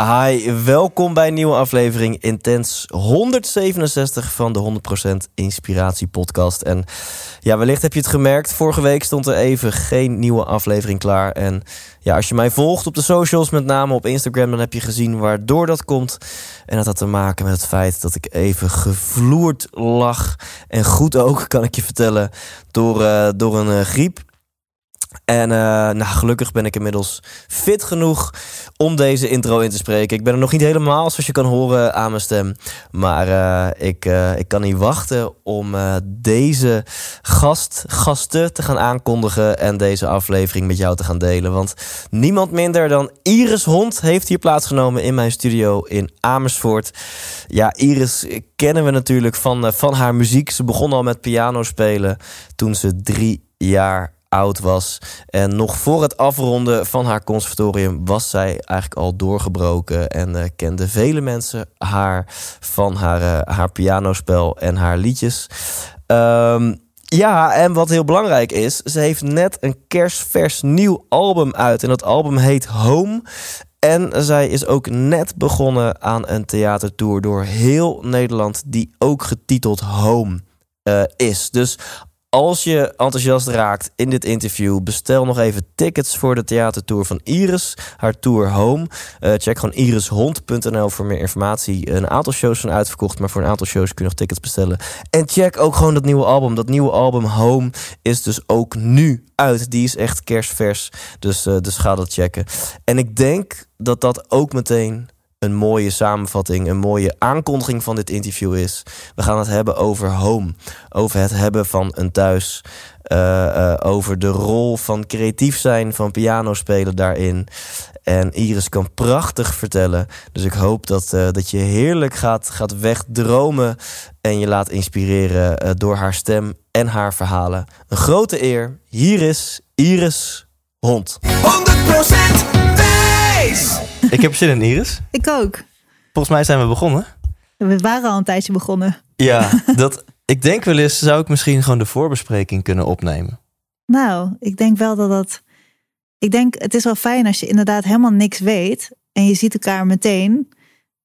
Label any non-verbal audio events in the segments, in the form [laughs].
Hi, welkom bij een nieuwe aflevering Intens 167 van de 100% Inspiratie Podcast. En ja, wellicht heb je het gemerkt, vorige week stond er even geen nieuwe aflevering klaar. En ja, als je mij volgt op de socials, met name op Instagram, dan heb je gezien waardoor dat komt. En dat had te maken met het feit dat ik even gevloerd lag. En goed ook, kan ik je vertellen, door, eh, door een eh, griep. En eh, nou, gelukkig ben ik inmiddels fit genoeg om deze intro in te spreken. Ik ben er nog niet helemaal, zoals je kan horen aan mijn stem. Maar eh, ik, eh, ik kan niet wachten om deze gast, gasten te gaan aankondigen... en deze aflevering met jou te gaan delen. Want niemand minder dan Iris Hond heeft hier plaatsgenomen in mijn studio in Amersfoort. Ja, Iris kennen we natuurlijk van, van haar muziek. Ze begon al met piano spelen toen ze drie jaar oud was. En nog voor het afronden van haar conservatorium was zij eigenlijk al doorgebroken. En uh, kenden vele mensen haar van haar, uh, haar pianospel en haar liedjes. Um, ja, en wat heel belangrijk is, ze heeft net een kerstvers nieuw album uit. En dat album heet Home. En zij is ook net begonnen aan een theatertour door heel Nederland, die ook getiteld Home uh, is. Dus als je enthousiast raakt in dit interview, bestel nog even tickets voor de theatertour van Iris, haar tour Home. Uh, check gewoon irishond.nl voor meer informatie. Een aantal shows zijn uitverkocht, maar voor een aantal shows kun je nog tickets bestellen. En check ook gewoon dat nieuwe album. Dat nieuwe album Home is dus ook nu uit. Die is echt kerstvers, dus, uh, dus ga dat checken. En ik denk dat dat ook meteen een mooie samenvatting, een mooie aankondiging van dit interview is. We gaan het hebben over home, over het hebben van een thuis, uh, uh, over de rol van creatief zijn, van piano spelen daarin. En Iris kan prachtig vertellen. Dus ik hoop dat, uh, dat je heerlijk gaat, gaat wegdromen en je laat inspireren door haar stem en haar verhalen. Een grote eer. Hier is Iris Hond. 100% Thijs. [laughs] Ik heb zin in Iris. Ik ook. Volgens mij zijn we begonnen. We waren al een tijdje begonnen. Ja, [laughs] dat, ik denk wel eens, zou ik misschien gewoon de voorbespreking kunnen opnemen? Nou, ik denk wel dat dat... Ik denk, het is wel fijn als je inderdaad helemaal niks weet... en je ziet elkaar meteen...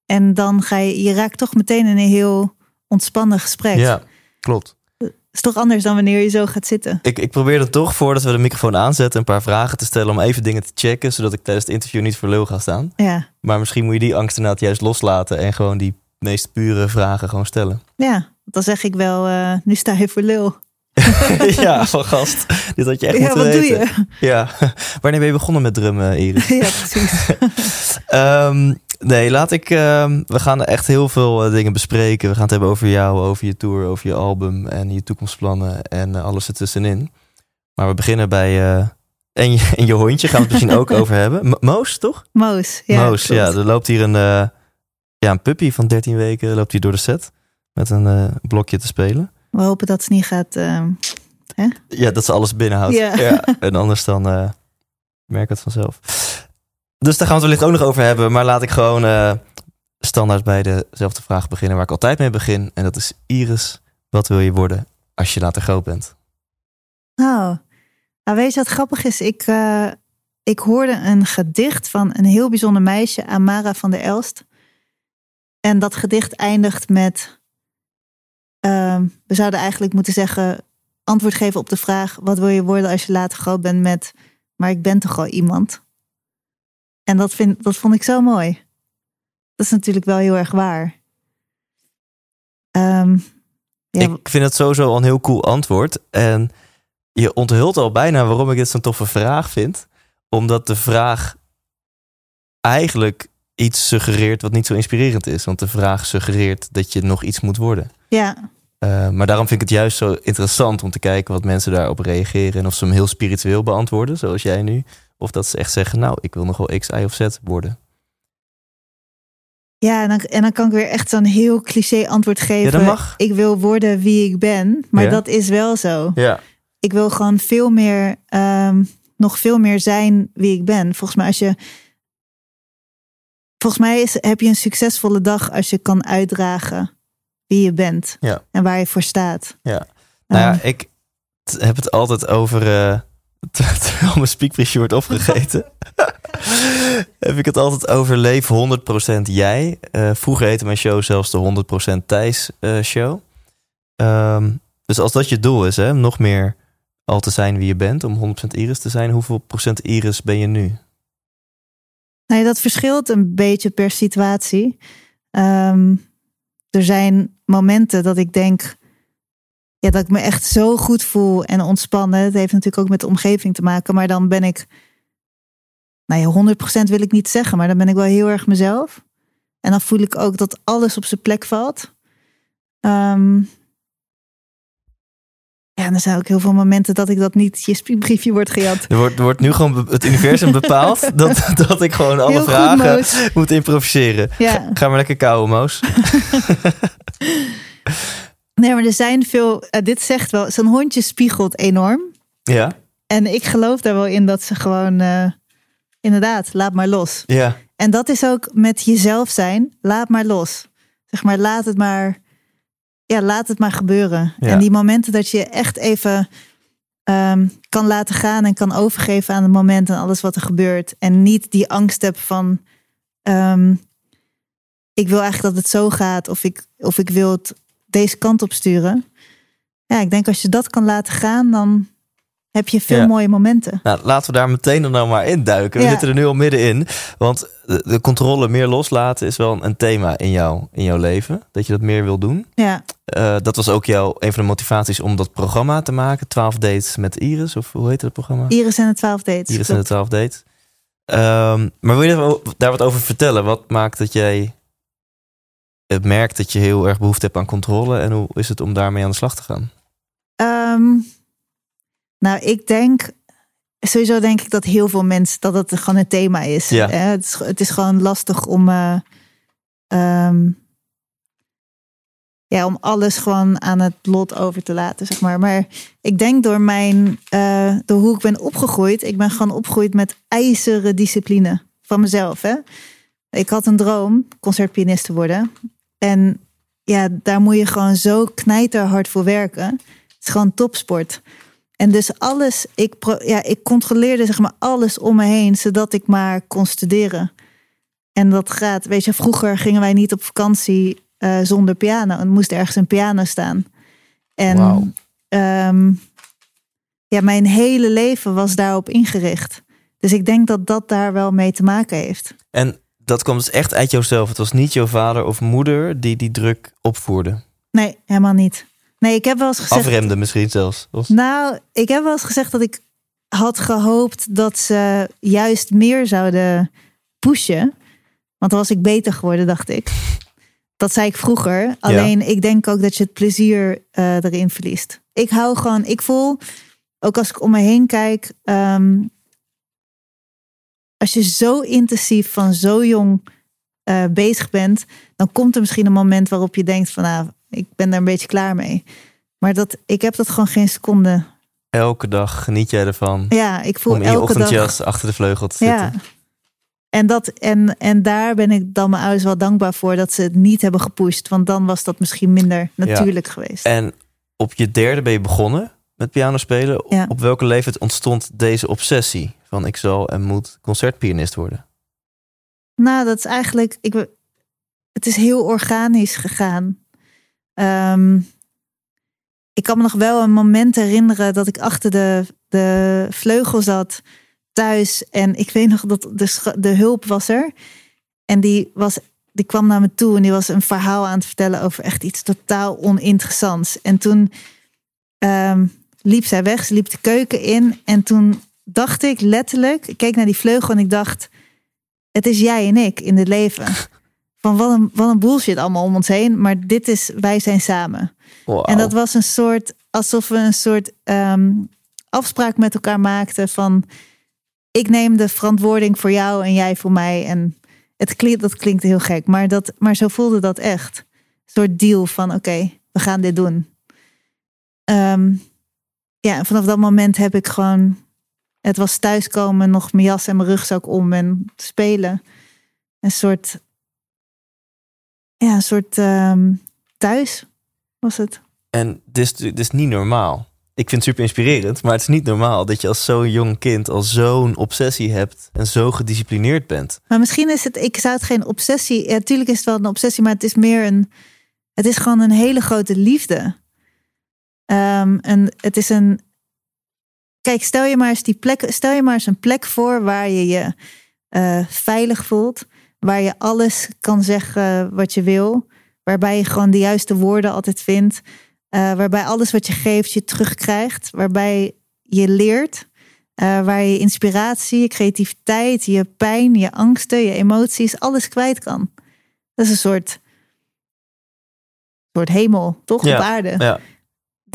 en dan ga je... Je raakt toch meteen in een heel ontspannen gesprek. Ja, klopt. Is toch anders dan wanneer je zo gaat zitten. Ik, ik probeerde toch voordat we de microfoon aanzetten... een paar vragen te stellen om even dingen te checken... zodat ik tijdens het interview niet voor lul ga staan. Ja. Maar misschien moet je die angst inderdaad juist loslaten... en gewoon die meest pure vragen gewoon stellen. Ja, dan zeg ik wel, uh, nu sta je voor lul. [laughs] ja, van gast. Dit had je echt ja, moeten wat weten. doe je? Ja. [laughs] Wanneer ben je begonnen met drummen, Iris? [laughs] ja, precies. um, nee, laat ik... Um, we gaan echt heel veel uh, dingen bespreken. We gaan het hebben over jou, over je tour, over je album... en je toekomstplannen en uh, alles ertussenin. Maar we beginnen bij... Uh, en, je, [laughs] en je hondje gaan we het misschien ook [laughs] over hebben. M Moos, toch? Moos, ja. Moos, ja. Er loopt hier een, ja, een puppy van 13 weken loopt hier door de set... met een blokje te spelen. We hopen dat ze niet gaat... Uh, hè? Ja, dat ze alles binnenhoudt. Ja. ja. En anders dan merk het vanzelf. Dus daar gaan we het wellicht ook nog over hebben. Maar laat ik gewoon uh, standaard bij dezelfde vraag beginnen waar ik altijd mee begin. En dat is Iris, wat wil je worden als je later groot bent? Nou, nou weet je wat grappig is? Ik, uh, ik hoorde een gedicht van een heel bijzonder meisje, Amara van der Elst. En dat gedicht eindigt met... Uh, we zouden eigenlijk moeten zeggen, antwoord geven op de vraag: wat wil je worden als je later groot bent met, maar ik ben toch al iemand? En dat, vind, dat vond ik zo mooi. Dat is natuurlijk wel heel erg waar. Um, ja. Ik vind het sowieso al een heel cool antwoord. En je onthult al bijna waarom ik dit zo'n toffe vraag vind. Omdat de vraag eigenlijk iets suggereert wat niet zo inspirerend is. Want de vraag suggereert dat je nog iets moet worden. Ja. Eh, maar daarom vind ik het juist zo interessant om te kijken wat mensen daarop reageren. En of ze hem heel spiritueel beantwoorden, zoals jij nu. Of dat ze echt zeggen, nou, ik wil nog wel X, Y of Z worden. Ja, en dan, en dan kan ik weer echt zo'n heel cliché antwoord geven. Ja, mag. Ik wil worden wie ik ben, maar Ja. dat is wel zo. Ja. Ik wil gewoon veel meer, ehm, nog veel meer zijn wie ik ben. Volgens mij als je, volgens mij is, heb je een succesvolle dag als je kan uitdragen wie je bent Ja. en waar je voor staat. Ja. Nou ja, Ehm, ik heb het altijd over. eh, [laughs] terwijl mijn speakbriefje wordt opgegeten. [laughs] heb ik het altijd over leef 100% jij. Eh, vroeger heette mijn show zelfs de 100% Thijs eh, show. Ehm, dus als dat je doel is, hè, nog meer al te zijn wie je bent, om 100% Iris te zijn, hoeveel procent Iris ben je nu? Nee, dat verschilt een beetje per situatie. Ehm, er zijn momenten dat ik denk ja, dat ik me echt zo goed voel en ontspannen. Het heeft natuurlijk ook met de omgeving te maken, maar dan ben ik, nou ja, 100% wil ik niet zeggen, maar dan ben ik wel heel erg mezelf. En dan voel ik ook dat alles op zijn plek valt. Ehm, ja, en er zijn ook heel veel momenten dat ik dat niet je speakbriefje wordt gejat. Er wordt, er wordt nu gewoon het universum bepaald [laughs] dat, dat ik gewoon alle goed, vragen Moos. moet improviseren. Ja. Ga maar lekker kauwen, Moos. [laughs] Nee, maar er zijn veel. eh, dit zegt wel, zo'n hondje spiegelt enorm. Ja, En ik geloof daar wel in dat ze gewoon, eh, inderdaad, laat maar los. ja. En dat is ook met jezelf zijn, laat maar los. Zeg maar, laat het maar, ja, laat het maar gebeuren. Ja. En die momenten dat je echt even ehm, kan laten gaan en kan overgeven aan het moment en alles wat er gebeurt. En niet die angst hebt van, ehm, ik wil eigenlijk dat het zo gaat of ik, of ik wil het deze kant op sturen. Ja, ik denk als je dat kan laten gaan, dan heb je veel Ja. mooie momenten. Nou, laten we daar meteen dan nou maar induiken. We Ja. zitten er nu al middenin. Want de, de controle meer loslaten is wel een, thema in, jou, in jouw leven. Dat je dat meer wil doen. Ja, Eh, dat was ook jouw, een van de motivaties om dat programma te maken. 12 dates met Iris. Of hoe heet dat programma? Iris en de 12 dates. Iris en de klopt. 12 dates. Ehm, maar wil je daar- wat over vertellen? Wat maakt dat jij merkt dat je heel erg behoefte hebt aan controle? En hoe is het om daarmee aan de slag te gaan? Ehm, nou, ik denk sowieso denk ik dat heel veel mensen dat het gewoon een thema is. Ja. Eh, het, is het is gewoon lastig om, eh, ehm, ja, om alles gewoon aan het lot over te laten, zeg maar. Maar ik denk door mijn, eh, door hoe ik ben opgegroeid, ik ben gewoon opgegroeid met ijzeren discipline van mezelf. Hè? Ik had een droom concertpianist te worden. En ja, daar moet je gewoon zo knijterhard voor werken. Het is gewoon topsport. En dus alles, ik, ja, ik controleerde zeg maar alles om me heen, zodat ik maar kon studeren. En dat gaat, weet je, vroeger gingen wij niet op vakantie eh, zonder piano. En er moest ergens een piano staan. En ehm, ja, mijn hele leven was daarop ingericht. Dus ik denk dat dat daar wel mee te maken heeft. En dat kwam dus echt uit jouzelf. Het was niet jouw vader of moeder die die druk opvoerde. Nee, helemaal niet. Nee, ik heb wel eens gezegd. Afremde misschien zelfs. Of- Nou, ik heb wel eens gezegd dat ik had gehoopt dat ze juist meer zouden pushen. Want dan was ik beter geworden, dacht ik. Dat zei ik vroeger. Alleen ik denk ook dat je het plezier eh, erin verliest. Ik hou gewoon, ik voel, ook als ik om me heen kijk, ehm, als je zo intensief van zo jong eh, bezig bent, dan komt er misschien een moment waarop je denkt van, nou, ik ben er een beetje klaar mee. Maar dat, ik heb dat gewoon geen seconde. Elke dag geniet jij ervan Ja, ik voel om in je dag. achter de vleugel te zitten. Ja. En, dat, en, en daar ben ik dan mijn ouders wel dankbaar voor dat ze het niet hebben gepusht. Want dan was dat misschien minder natuurlijk geweest. En op je derde ben je begonnen met piano spelen. Ja. Op welke leeftijd ontstond deze obsessie ik zal en moet concertpianist worden? Nou, dat is eigenlijk. Ik, het is heel organisch gegaan. Ehm, ik kan me nog wel een moment herinneren dat ik achter de, de vleugel zat thuis. En ik weet nog dat de, de hulp was er. En die, was, die kwam naar me toe en die was een verhaal aan het vertellen over echt iets totaal oninteressants. En toen ehm, liep zij weg, ze liep de keuken in. En toen dacht ik letterlijk, ik keek naar die vleugel en ik dacht het is jij en ik in het leven. [laughs] van wat een, wat een bullshit allemaal om ons heen. Maar dit is, wij zijn samen. En dat was een soort, alsof we een soort ehm, afspraak met elkaar maakten van ik neem de verantwoording voor jou en jij voor mij. En het klinkt, dat klinkt heel gek, maar, dat, maar zo voelde dat echt. Een soort deal van oké, we gaan dit doen. Ehm, ja, en vanaf dat moment heb ik gewoon, het was thuiskomen, nog mijn jas en mijn rugzak om en spelen. Een soort, ja, een soort ehm, thuis was het. En dit is, dit is niet normaal. Ik vind het super inspirerend, maar het is niet normaal dat je als zo'n jong kind al zo'n obsessie hebt en zo gedisciplineerd bent. Maar misschien is het, ik zou het geen obsessie, ja, natuurlijk is het wel een obsessie, maar het is meer een, het is gewoon een hele grote liefde. Ehm, en het is een, kijk, stel je maar eens die plek, stel je maar eens een plek voor waar je je eh, veilig voelt, waar je alles kan zeggen wat je wil, waarbij je gewoon de juiste woorden altijd vindt, eh, waarbij alles wat je geeft je terugkrijgt, waarbij je leert, eh, waar je inspiratie, je creativiteit, je pijn, je angsten, je emoties, alles kwijt kan. Dat is een soort, soort hemel, toch? Ja, Op aarde. Ja,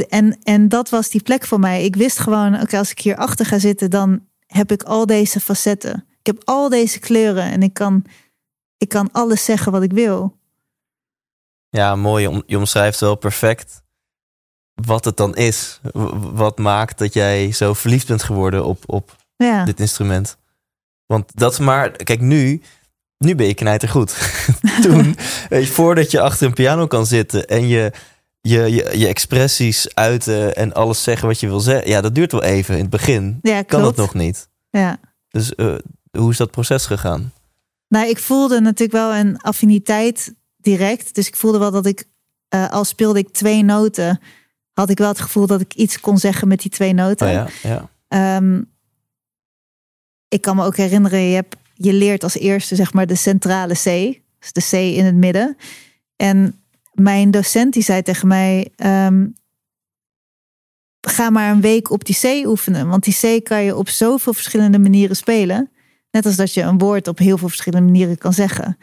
En, en dat was die plek voor mij. Ik wist gewoon, oké, als ik hier achter ga zitten, dan heb ik al deze facetten. Ik heb al deze kleuren en ik kan, ik kan alles zeggen wat ik wil. ja mooi. Je om- Je omschrijft wel perfect wat het dan is. Wat maakt dat jij zo verliefd bent geworden op, op Ja, dit instrument. Want dat is maar, kijk nu, nu ben je knijtergoed. [laughs] Toen, weet je, voordat je achter een piano kan zitten en je, je, je, je expressies uiten en alles zeggen wat je wil zeggen. Ja, dat duurt wel even. In het begin ja kan het nog niet. Ja. Dus eh, hoe is dat proces gegaan? Nou, ik voelde natuurlijk wel een affiniteit direct. Dus ik voelde wel dat ik, eh al speelde ik twee noten, had ik wel het gevoel dat ik iets kon zeggen met die twee noten. Oh ja, ja. Ehm, ik kan me ook herinneren, je, hebt, je leert als eerste zeg maar de centrale C. Dus de C in het midden. En mijn docent die zei tegen mij, ehm, ga maar een week op die C oefenen. Want die C kan je op zoveel verschillende manieren spelen. Net als dat je een woord op heel veel verschillende manieren kan zeggen.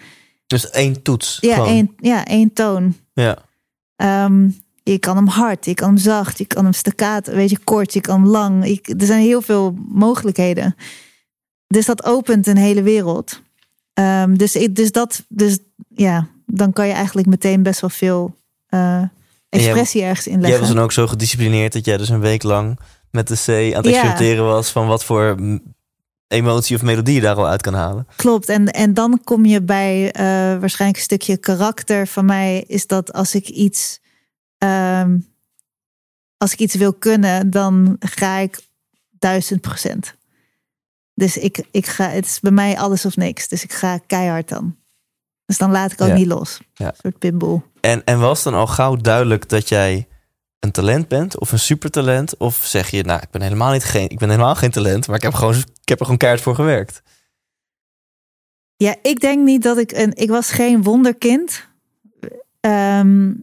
Dus één toets. Ja, gewoon. één, ja één toon. Ja. Ehm, je kan hem hard, je kan hem zacht, je kan hem staccato, weet je, kort, je kan hem lang. Ik, er zijn heel veel mogelijkheden. Dus dat opent een hele wereld. Ehm, dus, ik, dus dat, dus ja, dan kan je eigenlijk meteen best wel veel eh, expressie ergens Jij inleggen. was dan ook zo gedisciplineerd dat jij dus een week lang met de C aan het Ja. experimenteren was van wat voor mm, emotie of melodie je daar al uit kan halen. Klopt. En, en dan kom je bij eh, waarschijnlijk een stukje karakter van mij. Is dat als ik iets. ehm, als ik iets wil kunnen, dan ga ik duizend procent. Dus ik, ik ga, het is bij mij alles of niks. Dus ik ga keihard dan. Dus dan laat ik ook Ja. niet los. Ja. Een soort pitbull. En, en was dan al gauw duidelijk dat jij een talent bent of een supertalent? Of zeg je, nou, ik ben helemaal, niet geen, ik ben helemaal geen talent, maar ik heb, gewoon, ik heb er gewoon keihard voor gewerkt. Ja, ik denk niet dat ik een. Ik was geen wonderkind. Ehm,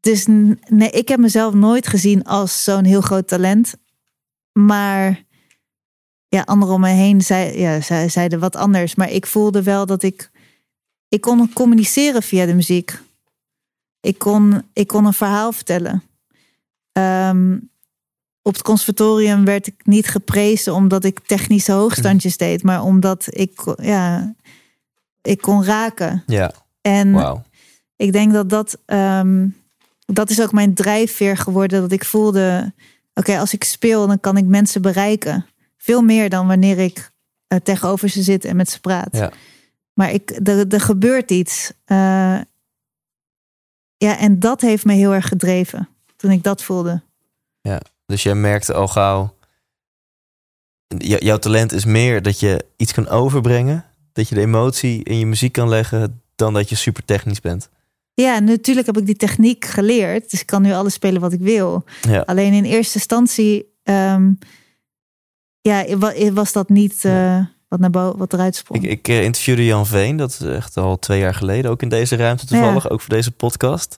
dus nee, ik heb mezelf nooit gezien als zo'n heel groot talent. Maar ja, anderen om me heen zei, ja, zei, zeiden wat anders. Maar ik voelde wel dat ik. Ik kon communiceren via de muziek. Ik kon, ik kon een verhaal vertellen. Ehm, op het conservatorium werd ik niet geprezen omdat ik technische hoogstandjes deed, maar omdat ik, ja, ik kon raken. Ja, En wauw. ik denk dat dat, ehm, dat is ook mijn drijfveer geworden. Dat ik voelde, oké, als ik speel, dan kan ik mensen bereiken. Veel meer dan wanneer ik eh, tegenover ze zit en met ze praat. Ja. Maar ik, er, er gebeurt iets. Eh, ja, en dat heeft me heel erg gedreven toen ik dat voelde. Dus jij merkte al gauw, jouw talent is meer dat je iets kan overbrengen, dat je de emotie in je muziek kan leggen, dan dat je super technisch bent. Ja, natuurlijk heb ik die techniek geleerd. Dus ik kan nu alles spelen wat ik wil. Ja. Alleen in eerste instantie ehm, ja, wa- was dat niet eh, wat, naar boven, wat eruit sprong. Ik, ik eh, interviewde Jan Veen, dat is echt al twee jaar geleden, ook in deze ruimte toevallig, ook voor deze podcast.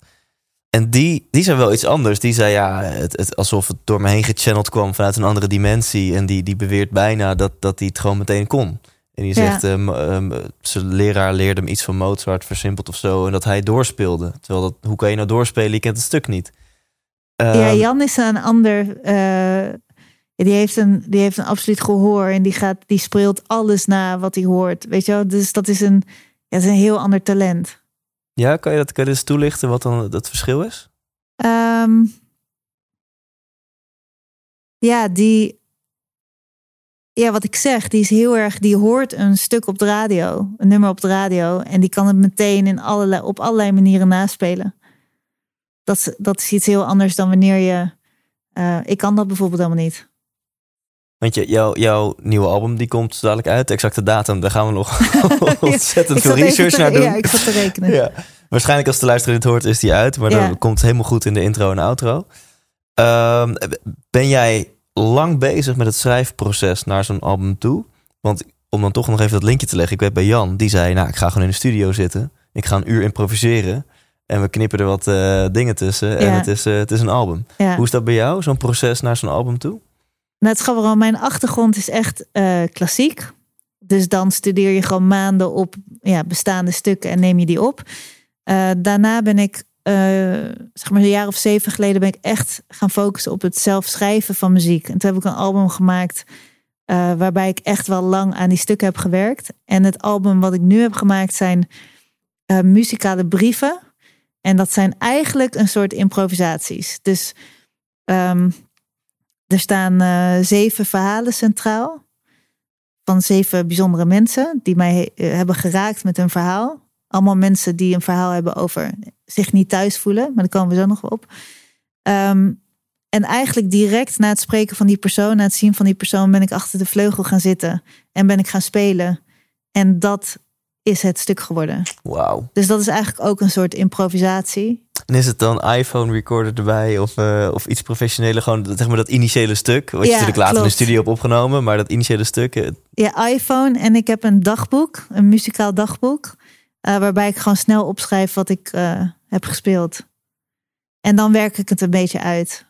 En die, die zei wel iets anders. Die zei ja, het, het, alsof het door me heen gechanneld kwam vanuit een andere dimensie. En die, die beweert bijna dat, dat hij het gewoon meteen kon. En die Ja. zegt, eh, mo- ehm, zijn leraar leerde hem iets van Mozart, versimpeld of zo. En dat hij doorspeelde. Terwijl, dat, hoe kan je nou doorspelen? Je kent het stuk niet. ja, Ehm, Jan is een ander. eh, die, heeft een, die heeft een absoluut gehoor. En die, gaat, die speelt alles na wat hij hoort. Weet je wel? Dus dat is een, ja, dat is een heel ander talent. Ja, kan je dat kan je toelichten wat dan het verschil is? Ehm, ja, die. Ja, wat ik zeg, die is heel erg. Die hoort een stuk op de radio, een nummer op de radio. En die kan het meteen in allerlei, op allerlei manieren naspelen. Dat, is- dat is iets heel anders dan wanneer je. eh, ik kan dat bijvoorbeeld helemaal niet. Want je, jouw, jouw nieuwe album die komt dadelijk uit. De exacte datum, daar gaan we nog [laughs] [laughs] ontzettend veel research te- naar doen. Ja, ik zat te rekenen. [laughs] Ja. Waarschijnlijk als de luisteraar dit hoort is die uit. Maar Ja. dat komt helemaal goed in de intro en outro. Ehm, ben jij lang bezig met het schrijfproces naar zo'n album toe? Want om dan toch nog even dat linkje te leggen. Ik weet bij Jan, die zei, nou ik ga gewoon in de studio zitten. Ik ga een uur improviseren. En we knippen er wat eh, dingen tussen. En Ja. het is, eh, het is een album. Ja. Hoe is dat bij jou, zo'n proces naar zo'n album toe? Nou, het grappige, mijn achtergrond is echt eh, klassiek. Dus dan studeer je gewoon maanden op ja, bestaande stukken en neem je die op. Eh, daarna ben ik, eh, zeg maar een jaar of zeven geleden, ben ik echt gaan focussen op het zelf schrijven van muziek. En toen heb ik een album gemaakt waarbij ik echt wel lang aan die stukken heb gewerkt. En het album wat ik nu heb gemaakt zijn muzikale brieven. En dat zijn eigenlijk een soort improvisaties. Dus ehm, er staan eh, zeven verhalen centraal. Van zeven bijzondere mensen die mij eh, hebben geraakt met hun verhaal. Allemaal mensen die een verhaal hebben over zich niet thuis voelen. Maar daar komen we zo nog op. Ehm, en eigenlijk direct na het spreken van die persoon, na het zien van die persoon, ben ik achter de vleugel gaan zitten. En ben ik gaan spelen. En dat is het stuk geworden. Wauw. Dus dat is eigenlijk ook een soort improvisatie. En is het dan iPhone recorder erbij of, eh, of iets professioneler? Gewoon zeg maar dat initiële stuk. Wat je Ja, natuurlijk later in de studio hebt opgenomen. Maar dat initiële stuk. eh, Ja, iPhone en ik heb een dagboek, een muzikaal dagboek, eh, waarbij ik gewoon snel opschrijf wat ik heb gespeeld. En dan werk ik het een beetje uit.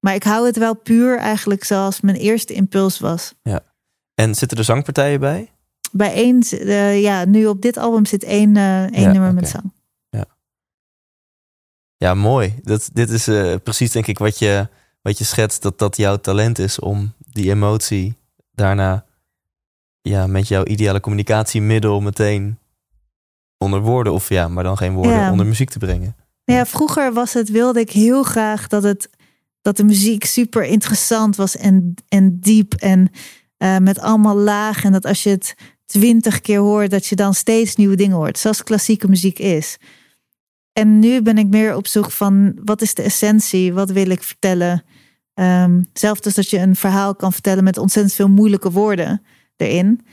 Maar ik hou het wel puur eigenlijk zoals mijn eerste impuls was. En zitten er zangpartijen bij? Bij één, eh, ja, nu op dit album zit één, eh, één Ja, nummer met zang. Ja, mooi. Dat, dit is eh, precies denk ik wat je, wat je schetst. Dat dat jouw talent is om die emotie daarna ja, met jouw ideale communicatiemiddel meteen onder woorden. Of ja, maar dan geen woorden Ja. onder muziek te brengen. Ja, vroeger was het, wilde ik heel graag dat, het, dat de muziek super interessant was en, en diep en met allemaal laag. En dat als je het twintig keer hoort, dat je dan steeds nieuwe dingen hoort. Zoals klassieke muziek is. En nu ben ik meer op zoek van wat is de essentie? Wat wil ik vertellen? Ehm zelfs dus dat je een verhaal kan vertellen met ontzettend veel moeilijke woorden erin.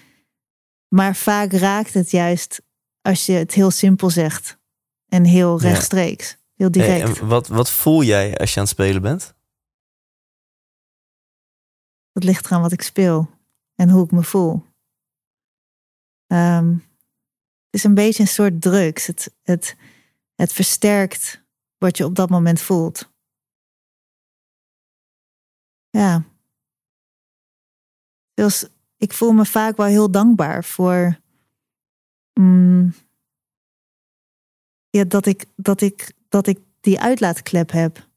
Maar vaak raakt het juist als je het heel simpel zegt. En heel Ja. rechtstreeks. Heel Hey, direct. en wat, wat voel jij als je aan het spelen bent? Dat ligt eraan wat ik speel. En hoe ik me voel. Ehm, het is een beetje een soort drugs. Het, het, het versterkt wat je op dat moment voelt. Ja. Ik voel me vaak wel heel dankbaar voor. mm, ja, dat ik, dat, ik, dat ik die uitlaatklep heb.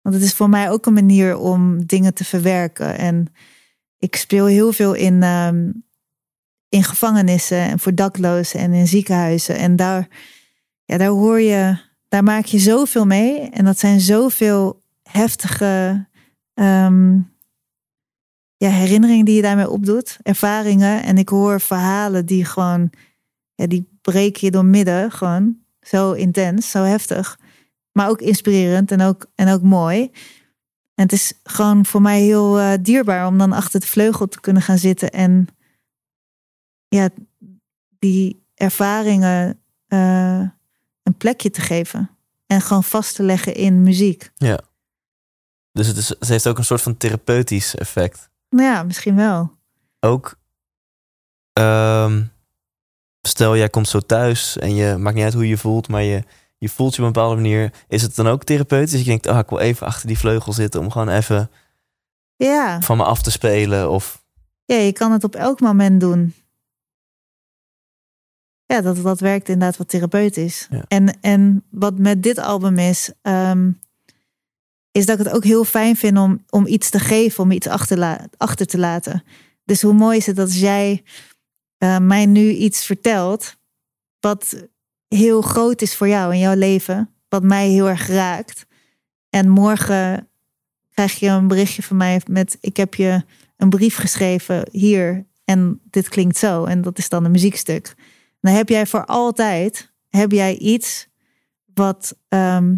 Want het is voor mij ook een manier om dingen te verwerken. En ik speel heel veel in, ehm, in gevangenissen en voor daklozen en in ziekenhuizen. En daar, ja, daar hoor je, daar maak je zoveel mee. En dat zijn zoveel heftige ehm, ja, herinneringen die je daarmee opdoet, ervaringen. En ik hoor verhalen die gewoon, ja, die breken je door midden. Gewoon zo intens, zo heftig. Maar ook inspirerend en ook, en ook mooi. En het is gewoon voor mij heel eh, dierbaar om dan achter de vleugel te kunnen gaan zitten en ja, die ervaringen eh, een plekje te geven. En gewoon vast te leggen in muziek. Dus het, is, het heeft ook een soort van therapeutisch effect. Nou ja, misschien wel. Ook, ehm, stel jij komt zo thuis en je maakt niet uit hoe je voelt, maar je, je voelt je op een bepaalde manier. Is het dan ook therapeutisch? Je denkt, ah, ik wil even achter die vleugel zitten om gewoon even Ja, van me af te spelen. Of ja, je kan het op elk moment doen. Ja, dat, dat werkt inderdaad wat therapeutisch. Ja. En, en wat met dit album is, ehm, is dat ik het ook heel fijn vind om, om iets te geven, om iets achter, achter te laten. Dus hoe mooi is het dat als jij eh, mij nu iets vertelt, wat heel groot is voor jou in jouw leven, wat mij heel erg raakt. En morgen krijg je een berichtje van mij met: Ik heb je een brief geschreven hier en dit klinkt zo. En dat is dan een muziekstuk. Dan heb jij voor altijd heb jij iets wat, ehm,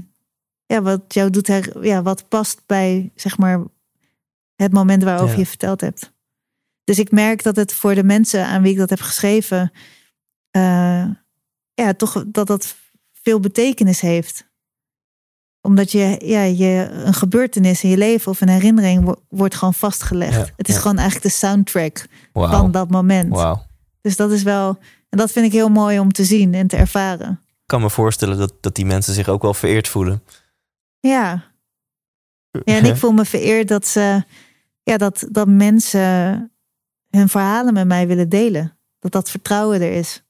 ja, wat jou doet, her, ja, wat past bij zeg maar het moment waarover Ja. je verteld hebt. Dus ik merk dat het voor de mensen aan wie ik dat heb geschreven, eh, ja, toch dat dat veel betekenis heeft omdat je, ja, je een gebeurtenis in je leven of een herinnering wo- wordt gewoon vastgelegd. Ja, het is ja. gewoon eigenlijk de soundtrack van dat moment. Wauw. Dus dat is wel, en dat vind ik heel mooi om te zien en te ervaren. Ik kan me voorstellen dat, dat die mensen zich ook wel vereerd voelen. Ja. Ja, en [laughs] ik voel me vereerd dat ze, ja, dat, dat mensen hun verhalen met mij willen delen. Dat dat vertrouwen er is.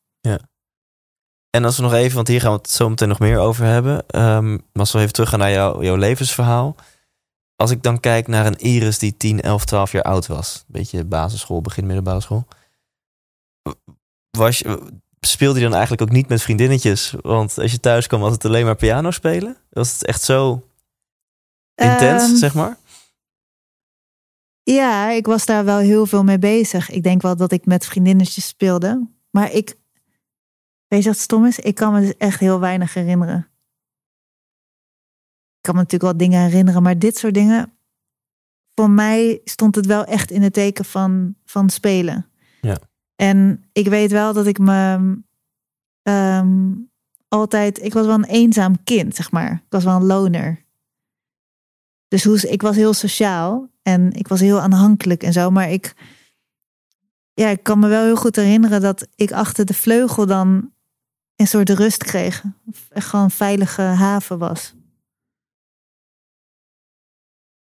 En als we nog even, want hier gaan we het zo meteen nog meer over hebben. maar als we even teruggaan naar jou, jouw levensverhaal. Als ik dan kijk naar een Iris die 10, 11, 12 jaar oud was. Beetje basisschool, begin middelbare school. Was je, speelde je dan eigenlijk ook niet met vriendinnetjes? Want als je thuis kwam, was het alleen maar piano spelen? Was het echt zo intens, Ehm, zeg maar? Ja, ik was daar wel heel veel mee bezig. Ik denk wel dat ik met vriendinnetjes speelde. Maar ik, weet je wat stom is? Ik kan me dus echt heel weinig herinneren. Ik kan me natuurlijk wel dingen herinneren, maar dit soort dingen. Voor mij stond het wel echt in het teken van, van spelen. Ja. En ik weet wel dat ik me ehm, altijd. Ik was wel een eenzaam kind, zeg maar. Ik was wel een loner. Dus hoe, ik was heel sociaal en ik was heel aanhankelijk en zo. Maar ik, ja, ik kan me wel heel goed herinneren dat ik achter de vleugel dan een soort rust kreeg. Gewoon veilige haven was.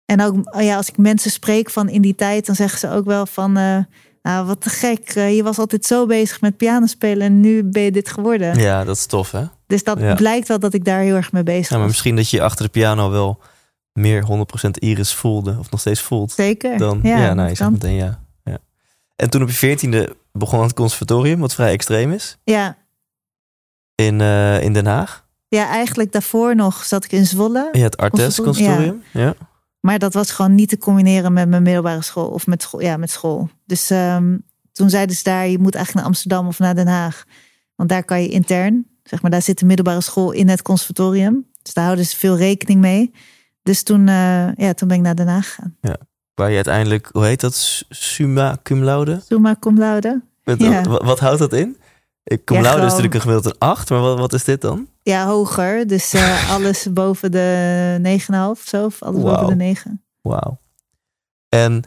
En ook ja, als ik mensen spreek van in die tijd, dan zeggen ze ook wel van... eh, nou, wat te gek. eh, je was altijd zo bezig met pianospelen en nu ben je dit geworden. Ja, dat is tof, hè? Dus dat Ja. blijkt wel dat ik daar heel erg mee bezig Ja, maar was. misschien dat je achter de piano wel meer 100% Iris voelde. Of nog steeds voelt. Zeker. Dan, ja, nou, je zegt meteen ja. ja. En toen op je veertiende begon het conservatorium, wat vrij extreem is, ja. in, eh, in Den Haag. ja, eigenlijk daarvoor nog zat ik in Zwolle. Ja, het Artes conservatorium. Ja. Maar dat was gewoon niet te combineren met mijn middelbare school of met school. Ja, met school. Dus ehm, toen zeiden ze daar, je moet eigenlijk naar Amsterdam of naar Den Haag. Want daar kan je intern, zeg maar, daar zit de middelbare school in het conservatorium. Dus daar houden ze veel rekening mee. Dus toen, eh, ja, toen ben ik naar Den Haag gegaan. Waar je uiteindelijk, hoe heet dat? Summa cum laude? Summa cum laude. Wat, Ja. wat, wat houdt dat in? Ik- Ja, laude is gewoon- natuurlijk een gemiddeld een 8, maar wat, wat is dit dan? Ja, hoger. Dus eh, [laughs] alles boven de 9,5 of zo. Of alles boven de 9. Wauw. En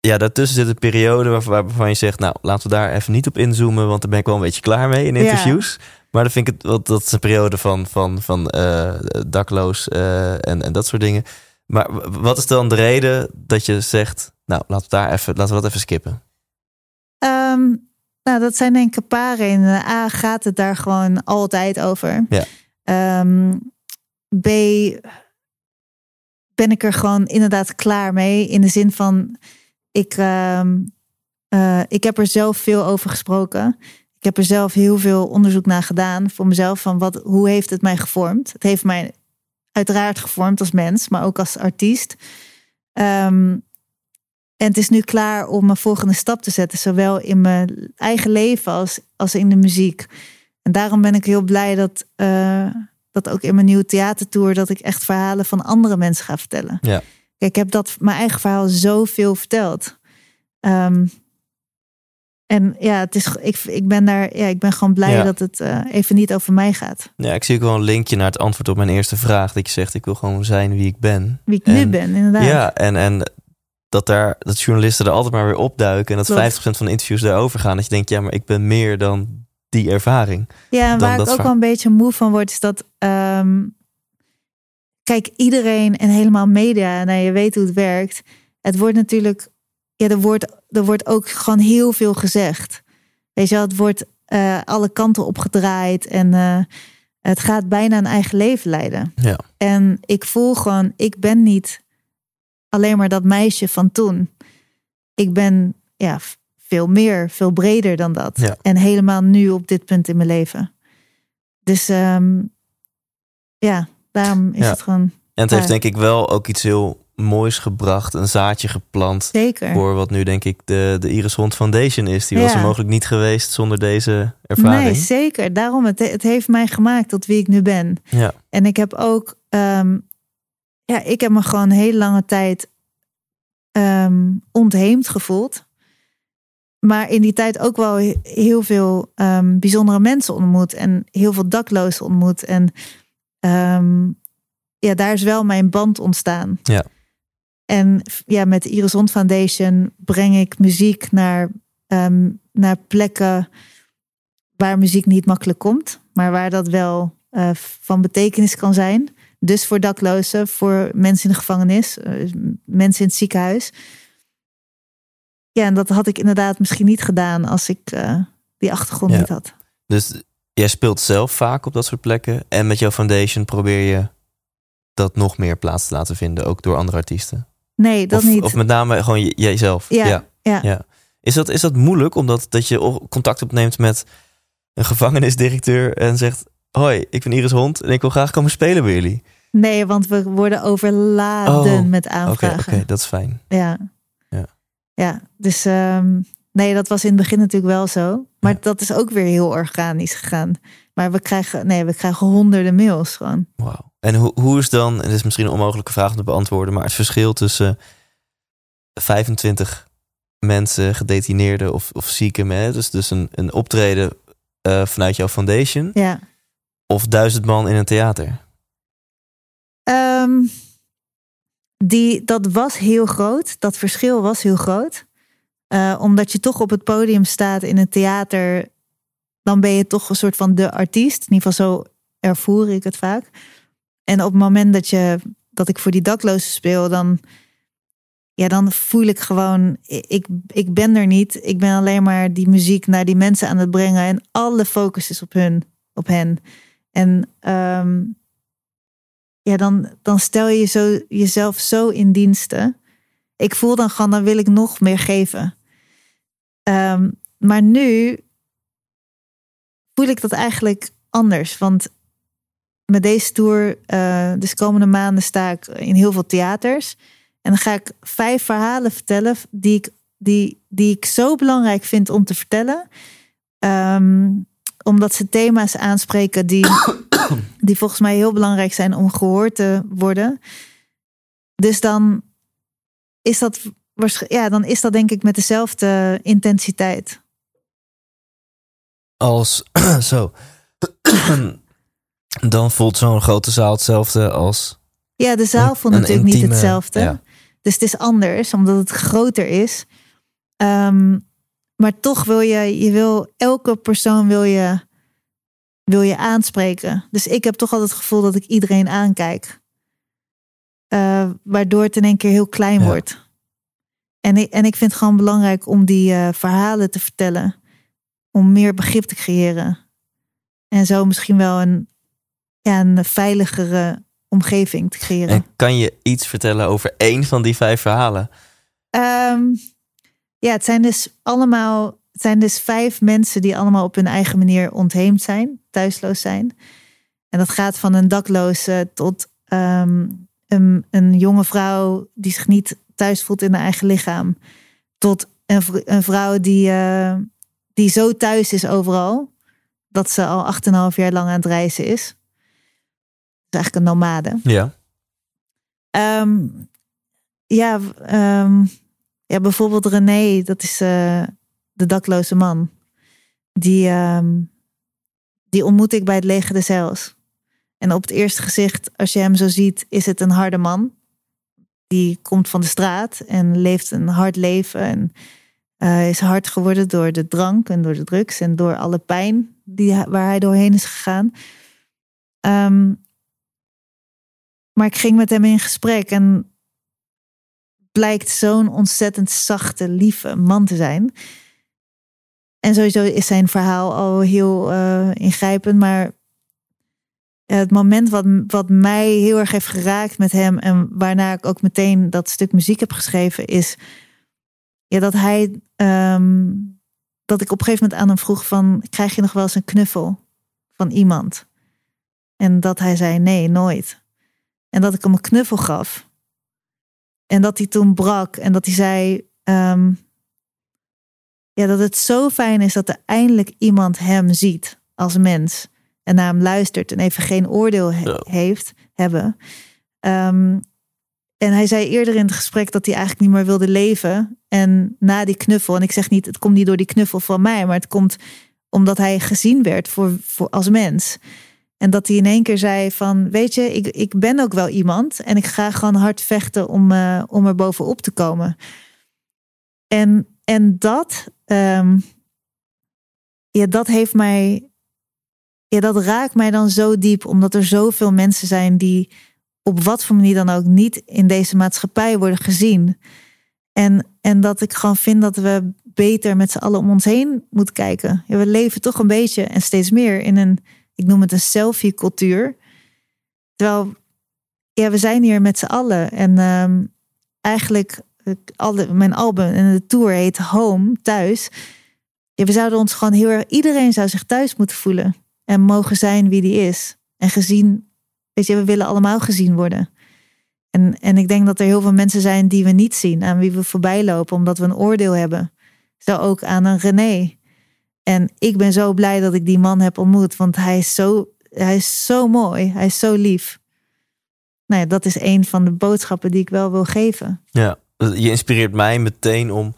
ja, daartussen zit een periode waar- waarvan je zegt, nou, laten we daar even niet op inzoomen, want daar ben ik wel een beetje klaar mee in Ja. interviews. Maar dan vind ik het, dat is een periode van, van, van eh, dakloos eh, en, en dat soort dingen. Maar wat is dan de reden dat je zegt, nou, laten we daar even, laten we dat even skippen? Ehm, nou, dat zijn denk ik een paar redenen. A, gaat het daar gewoon altijd over. Ja. Ehm, B, ben ik er gewoon inderdaad klaar mee. In de zin van, ik, ehm, eh, ik heb er zelf veel over gesproken. Ik heb er zelf heel veel onderzoek naar gedaan voor mezelf. Van wat, hoe heeft het mij gevormd? Het heeft mij uiteraard gevormd als mens, maar ook als artiest. Ehm, en het is nu klaar om mijn volgende stap te zetten, zowel in mijn eigen leven als, als in de muziek. En daarom ben ik heel blij dat, eh, dat ook in mijn nieuwe theatertour, dat ik echt verhalen van andere mensen ga vertellen. Ja. Kijk, ik heb dat mijn eigen verhaal zoveel verteld. Ehm, en ja, het is, ik, ik ben daar, ja, ik ben gewoon blij Ja. dat het eh, even niet over mij gaat. Ja, ik zie ook wel een linkje naar het antwoord op mijn eerste vraag. Dat je zegt, ik wil gewoon zijn wie ik ben. Wie ik nu En- ben, inderdaad. Ja, en, en dat, daar, dat journalisten er altijd maar weer opduiken. En dat Klopt. 50% van de interviews daarover gaan. Dat je denkt, ja, maar ik ben meer dan die ervaring. Ja, en waar ik ook wel een beetje moe van word, is dat. ehm, kijk, iedereen en helemaal media, nou je weet hoe het werkt. Het wordt natuurlijk ja, er wordt, er wordt ook gewoon heel veel gezegd. Weet je wel, het wordt eh, alle kanten opgedraaid en eh, het gaat bijna een eigen leven leiden. Ja. En ik voel gewoon, ik ben niet alleen maar dat meisje van toen. Ik ben ja, veel meer, veel breder dan dat. Ja. En helemaal nu op dit punt in mijn leven. Dus ehm, ja, daarom is Ja. het gewoon En het heeft denk ik wel ook iets heel moois gebracht. Een zaadje geplant zeker. voor wat nu denk ik de, de Iris Hond Foundation is. Die was er mogelijk niet geweest zonder deze ervaring. Nee, zeker. Daarom, het, het heeft mij gemaakt tot wie ik nu ben. Ja. En ik heb ook, ehm, ja, ik heb me gewoon hele lange tijd ehm, ontheemd gevoeld. Maar in die tijd ook wel he- heel veel ehm, bijzondere mensen ontmoet. En heel veel daklozen ontmoet. En ehm, ja, daar is wel mijn band ontstaan. Ja. En ja, met de Iris Hond Foundation breng ik muziek naar, naar plekken waar muziek niet makkelijk komt, maar waar dat wel eh, van betekenis kan zijn. Dus voor daklozen, voor mensen in de gevangenis, eh, mensen in het ziekenhuis. Ja, en dat had ik inderdaad misschien niet gedaan als ik eh, die achtergrond Ja. niet had. Dus jij speelt zelf vaak op dat soort plekken. En met jouw foundation probeer je dat nog meer plaats te laten vinden. Ook door andere artiesten. Nee, dat of, niet. of met name gewoon jijzelf. Ja, ja. Is, dat, is dat moeilijk omdat dat je contact opneemt met een gevangenisdirecteur en zegt... Hoi, ik ben Iris Hond en ik wil graag komen spelen bij jullie. Nee, want we worden overladen Oh, met Oké, aanvragen. oké, dat is fijn. Ja. Ja. Ja, dus ehm, nee, dat was in het begin natuurlijk wel zo. Maar Ja. dat is ook weer heel organisch gegaan. Maar we krijgen, nee, we krijgen honderden mails gewoon. Wauw. En hoe, hoe is dan, en dit is misschien een onmogelijke vraag om te beantwoorden, maar het verschil tussen 25 mensen, gedetineerden of, of zieken, hè, dus, dus een, een optreden eh, vanuit jouw foundation, Ja. Of duizend man in een theater? Ehm, die, dat was heel groot. Dat verschil was heel groot. Eh, omdat je toch op het podium staat in een theater, dan ben je toch een soort van de artiest. In ieder geval zo ervoer ik het vaak. En op het moment dat, je, dat ik voor die daklozen speel, dan, ja, dan voel ik gewoon, ik, ik ben er niet. Ik ben alleen maar die muziek naar die mensen aan het brengen. En alle focus is op hun, op hen. En ehm, ja, dan, dan stel je zo, jezelf zo in diensten. Ik voel dan gewoon, dan wil ik nog meer geven. Ehm, maar nu voel ik dat eigenlijk anders. Want met deze tour, eh dus komende maanden sta ik in heel veel theaters. En dan ga ik vijf verhalen vertellen die ik, die, die ik zo belangrijk vind om te vertellen. Ehm, omdat ze thema's aanspreken die, [coughs] die volgens mij heel belangrijk zijn om gehoord te worden. Dus dan is dat, ja, dan is dat denk ik met dezelfde intensiteit. Als [coughs] zo. [coughs] Dan voelt zo'n grote zaal hetzelfde als. Ja, de zaal Een- een natuurlijk niet hetzelfde. ja. Dus het is anders, omdat het groter is. Ehm, maar toch wil je, je wil, elke persoon wil je, wil je aanspreken. Dus ik heb toch altijd het gevoel dat ik iedereen aankijk. Eh, waardoor het in één keer heel klein Ja. wordt. En ik, en ik vind het gewoon belangrijk om die eh, verhalen te vertellen. Om meer begrip te creëren. En zo misschien wel een, ja, een veiligere omgeving te creëren. En kan je iets vertellen over één van die vijf verhalen? Ehm, ja, het zijn dus allemaal. Het zijn dus vijf mensen die allemaal op hun eigen manier ontheemd zijn, thuisloos zijn. En dat gaat van een dakloze tot ehm, een, een jonge vrouw die zich niet thuis voelt in haar eigen lichaam. Tot een, een vrouw die, eh, die zo thuis is overal. Dat ze al 8,5 jaar lang aan het reizen is. Dat is eigenlijk een nomade. Ja. Ehm, ja, ehm, ja, bijvoorbeeld René, dat is eh, de dakloze man. Die, ehm, die ontmoet ik bij het leger des Heils. En op het eerste gezicht, als je hem zo ziet, is het een harde man. Die komt van de straat en leeft een hard leven. En eh, is hard geworden door de drank en door de drugs en door alle pijn die, waar hij doorheen is gegaan. Ehm, maar ik ging met hem in gesprek en blijkt zo'n ontzettend zachte, lieve man te zijn. En sowieso is zijn verhaal al heel uh, ingrijpend. Maar het moment wat, wat mij heel erg heeft geraakt met hem. En waarna ik ook meteen dat stuk muziek heb geschreven. Is ja, dat hij. Um, dat ik op een gegeven moment aan hem vroeg van... krijg je nog wel eens een knuffel van iemand? En dat hij zei nee, nooit. En dat ik hem een knuffel gaf. En dat hij toen brak en dat hij zei... Um, ja, dat het zo fijn is dat er eindelijk iemand hem ziet als mens. En naar hem luistert en even geen oordeel heeft, hebben. Um, en hij zei eerder in het gesprek dat hij eigenlijk niet meer wilde leven. En na die knuffel, en ik zeg niet, het komt niet door die knuffel van mij, maar het komt omdat hij gezien werd voor, voor als mens. En dat hij in één keer zei van, weet je, ik, ik ben ook wel iemand en ik ga gewoon hard vechten om, uh, om er bovenop te komen. En, en dat, um, ja, dat heeft mij, ja, dat raakt mij dan zo diep, omdat er zoveel mensen zijn die op wat voor manier dan ook niet in deze maatschappij worden gezien. En, en dat ik gewoon vind dat we beter met z'n allen om ons heen moeten kijken. We leven toch een beetje en steeds meer in een, ik noem het een selfie-cultuur. Terwijl, ja, we zijn hier met z'n allen. En um, eigenlijk, alle, mijn album en de tour heet Home, thuis. We zouden ons gewoon heel erg, iedereen zou zich thuis moeten voelen. En mogen zijn wie die is. En gezien Weet je, we willen allemaal gezien worden. En, en ik denk dat er heel veel mensen zijn die we niet zien, aan wie we voorbij lopen, omdat we een oordeel hebben. Zo ook aan een René. En ik ben zo blij dat ik die man heb ontmoet, want hij is zo, hij is zo mooi, hij is zo lief. Nou ja, dat is een van de boodschappen die ik wel wil geven. Ja, je inspireert mij meteen om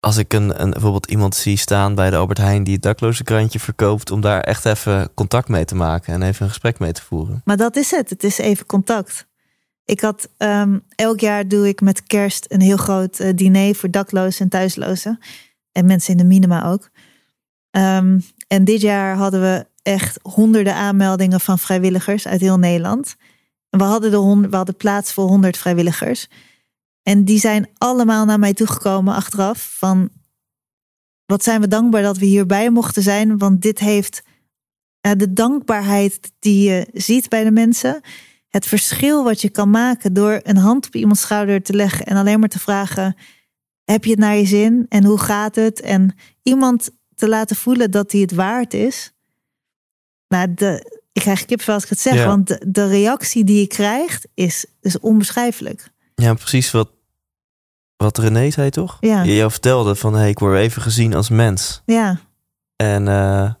als ik een, een, bijvoorbeeld iemand zie staan bij de Albert Heijn die het dakloze krantje verkoopt, om daar echt even contact mee te maken en even een gesprek mee te voeren. Maar dat is het. Het is even contact. Ik had um, elk jaar doe ik met kerst een heel groot uh, diner voor daklozen en thuislozen. En mensen in de minima ook. Um, en dit jaar hadden we echt honderden aanmeldingen van vrijwilligers uit heel Nederland. We hadden, de we hadden plaats voor honderd vrijwilligers. En die zijn allemaal naar mij toegekomen achteraf van wat zijn we dankbaar dat we hierbij mochten zijn, want dit heeft de dankbaarheid die je ziet bij de mensen, het verschil wat je kan maken door een hand op iemands schouder te leggen en alleen maar te vragen: heb je het naar je zin en hoe gaat het? En iemand te laten voelen dat hij het waard is. Nou, de, ik krijg kipvel als ik het zeg, want de, de, reactie die je krijgt is, is onbeschrijfelijk. Ja, precies wat wat René zei, toch? Ja. Je jou vertelde van, hey, ik word even gezien als mens. Ja. En uh,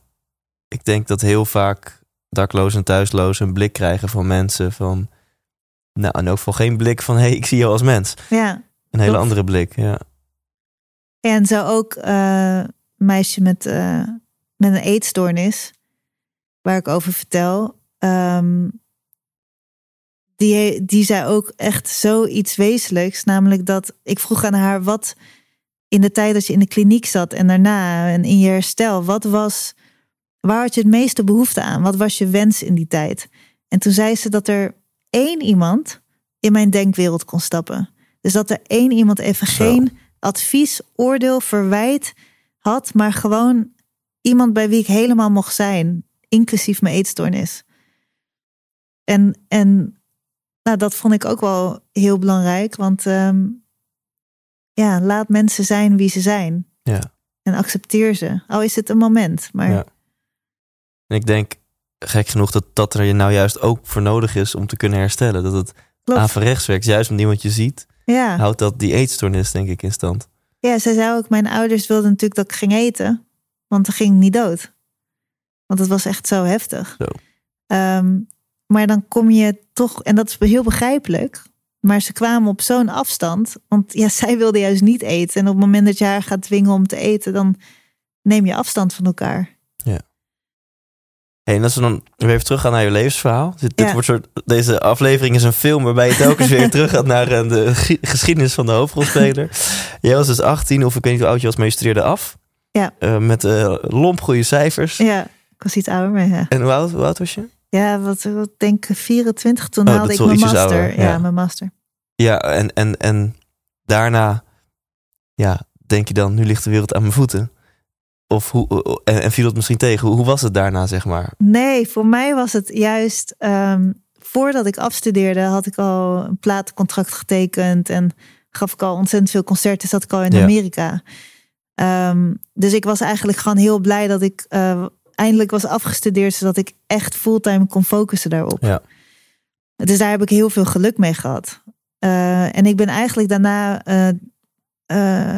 ik denk dat heel vaak daklozen en thuislozen een blik krijgen van mensen van... Nou, en ook van geen blik van, hey, ik zie jou als mens. Ja. Een hele andere blik, ja. En zo ook uh, meisje met, uh, met een eetstoornis, waar ik over vertel. Um, die, die zei ook echt zoiets wezenlijks. Namelijk dat ik vroeg aan haar wat in de tijd dat je in de kliniek zat en daarna en in je herstel, wat was, waar had je het meeste behoefte aan? Wat was je wens in die tijd? En toen zei ze dat er één iemand in mijn denkwereld kon stappen. Dus dat er één iemand even geen advies, oordeel, verwijt had, maar gewoon iemand bij wie ik helemaal mocht zijn, inclusief mijn eetstoornis. En, en nou, dat vond ik ook wel heel belangrijk. Want um, ja, laat mensen zijn wie ze zijn. Ja. En accepteer ze. Al is het een moment. Maar... Ja. En ik denk gek genoeg dat dat er nou juist ook voor nodig is om te kunnen herstellen. Dat het averechts werkt. Juist omdat iemand je ziet, ja. houdt dat die eetstoornis denk ik in stand. Ja, zij zei ook, mijn ouders wilden natuurlijk dat ik ging eten. Want dan ging ik niet dood. Want het was echt zo heftig. Zo. Um, maar dan kom je toch, en dat is heel begrijpelijk. Maar ze kwamen op zo'n afstand. Want ja, [laughs] zij wilde juist niet eten. En op het moment dat je haar gaat dwingen om te eten, dan neem je afstand van elkaar. Hey, en als we dan weer even teruggaan naar je levensverhaal. Dit, dit wordt soort, deze aflevering is een film waarbij je telkens weer [laughs] terug gaat naar eh, de geschiedenis van de hoofdrolspeler. [laughs] Jij was dus 18, of ik weet niet hoe oud je was, maar je studeerde af. Ja. Uh, met uh, lomp goede cijfers. Ja, ik was iets ouder, maar ja. En hoe oud, hoe oud was je? Ja, wat, wat denk ik, 24. Toen oh, haalde ik mijn master. ja. ja. mijn master. Ja, en, en, en daarna, ja, denk je dan, nu ligt de wereld aan mijn voeten? Of hoe, en, en viel het misschien tegen? Hoe was het daarna, zeg maar? Nee, voor mij was het juist. ehm, voordat ik afstudeerde, had ik al een platencontract getekend. En gaf ik al ontzettend veel concerten. Zat ik al in Ja. Amerika. Ehm, dus ik was eigenlijk gewoon heel blij dat ik eh, eindelijk was afgestudeerd. Zodat ik echt fulltime kon focussen daarop. Ja. Dus daar heb ik heel veel geluk mee gehad. Eh, en ik ben eigenlijk daarna eh, eh,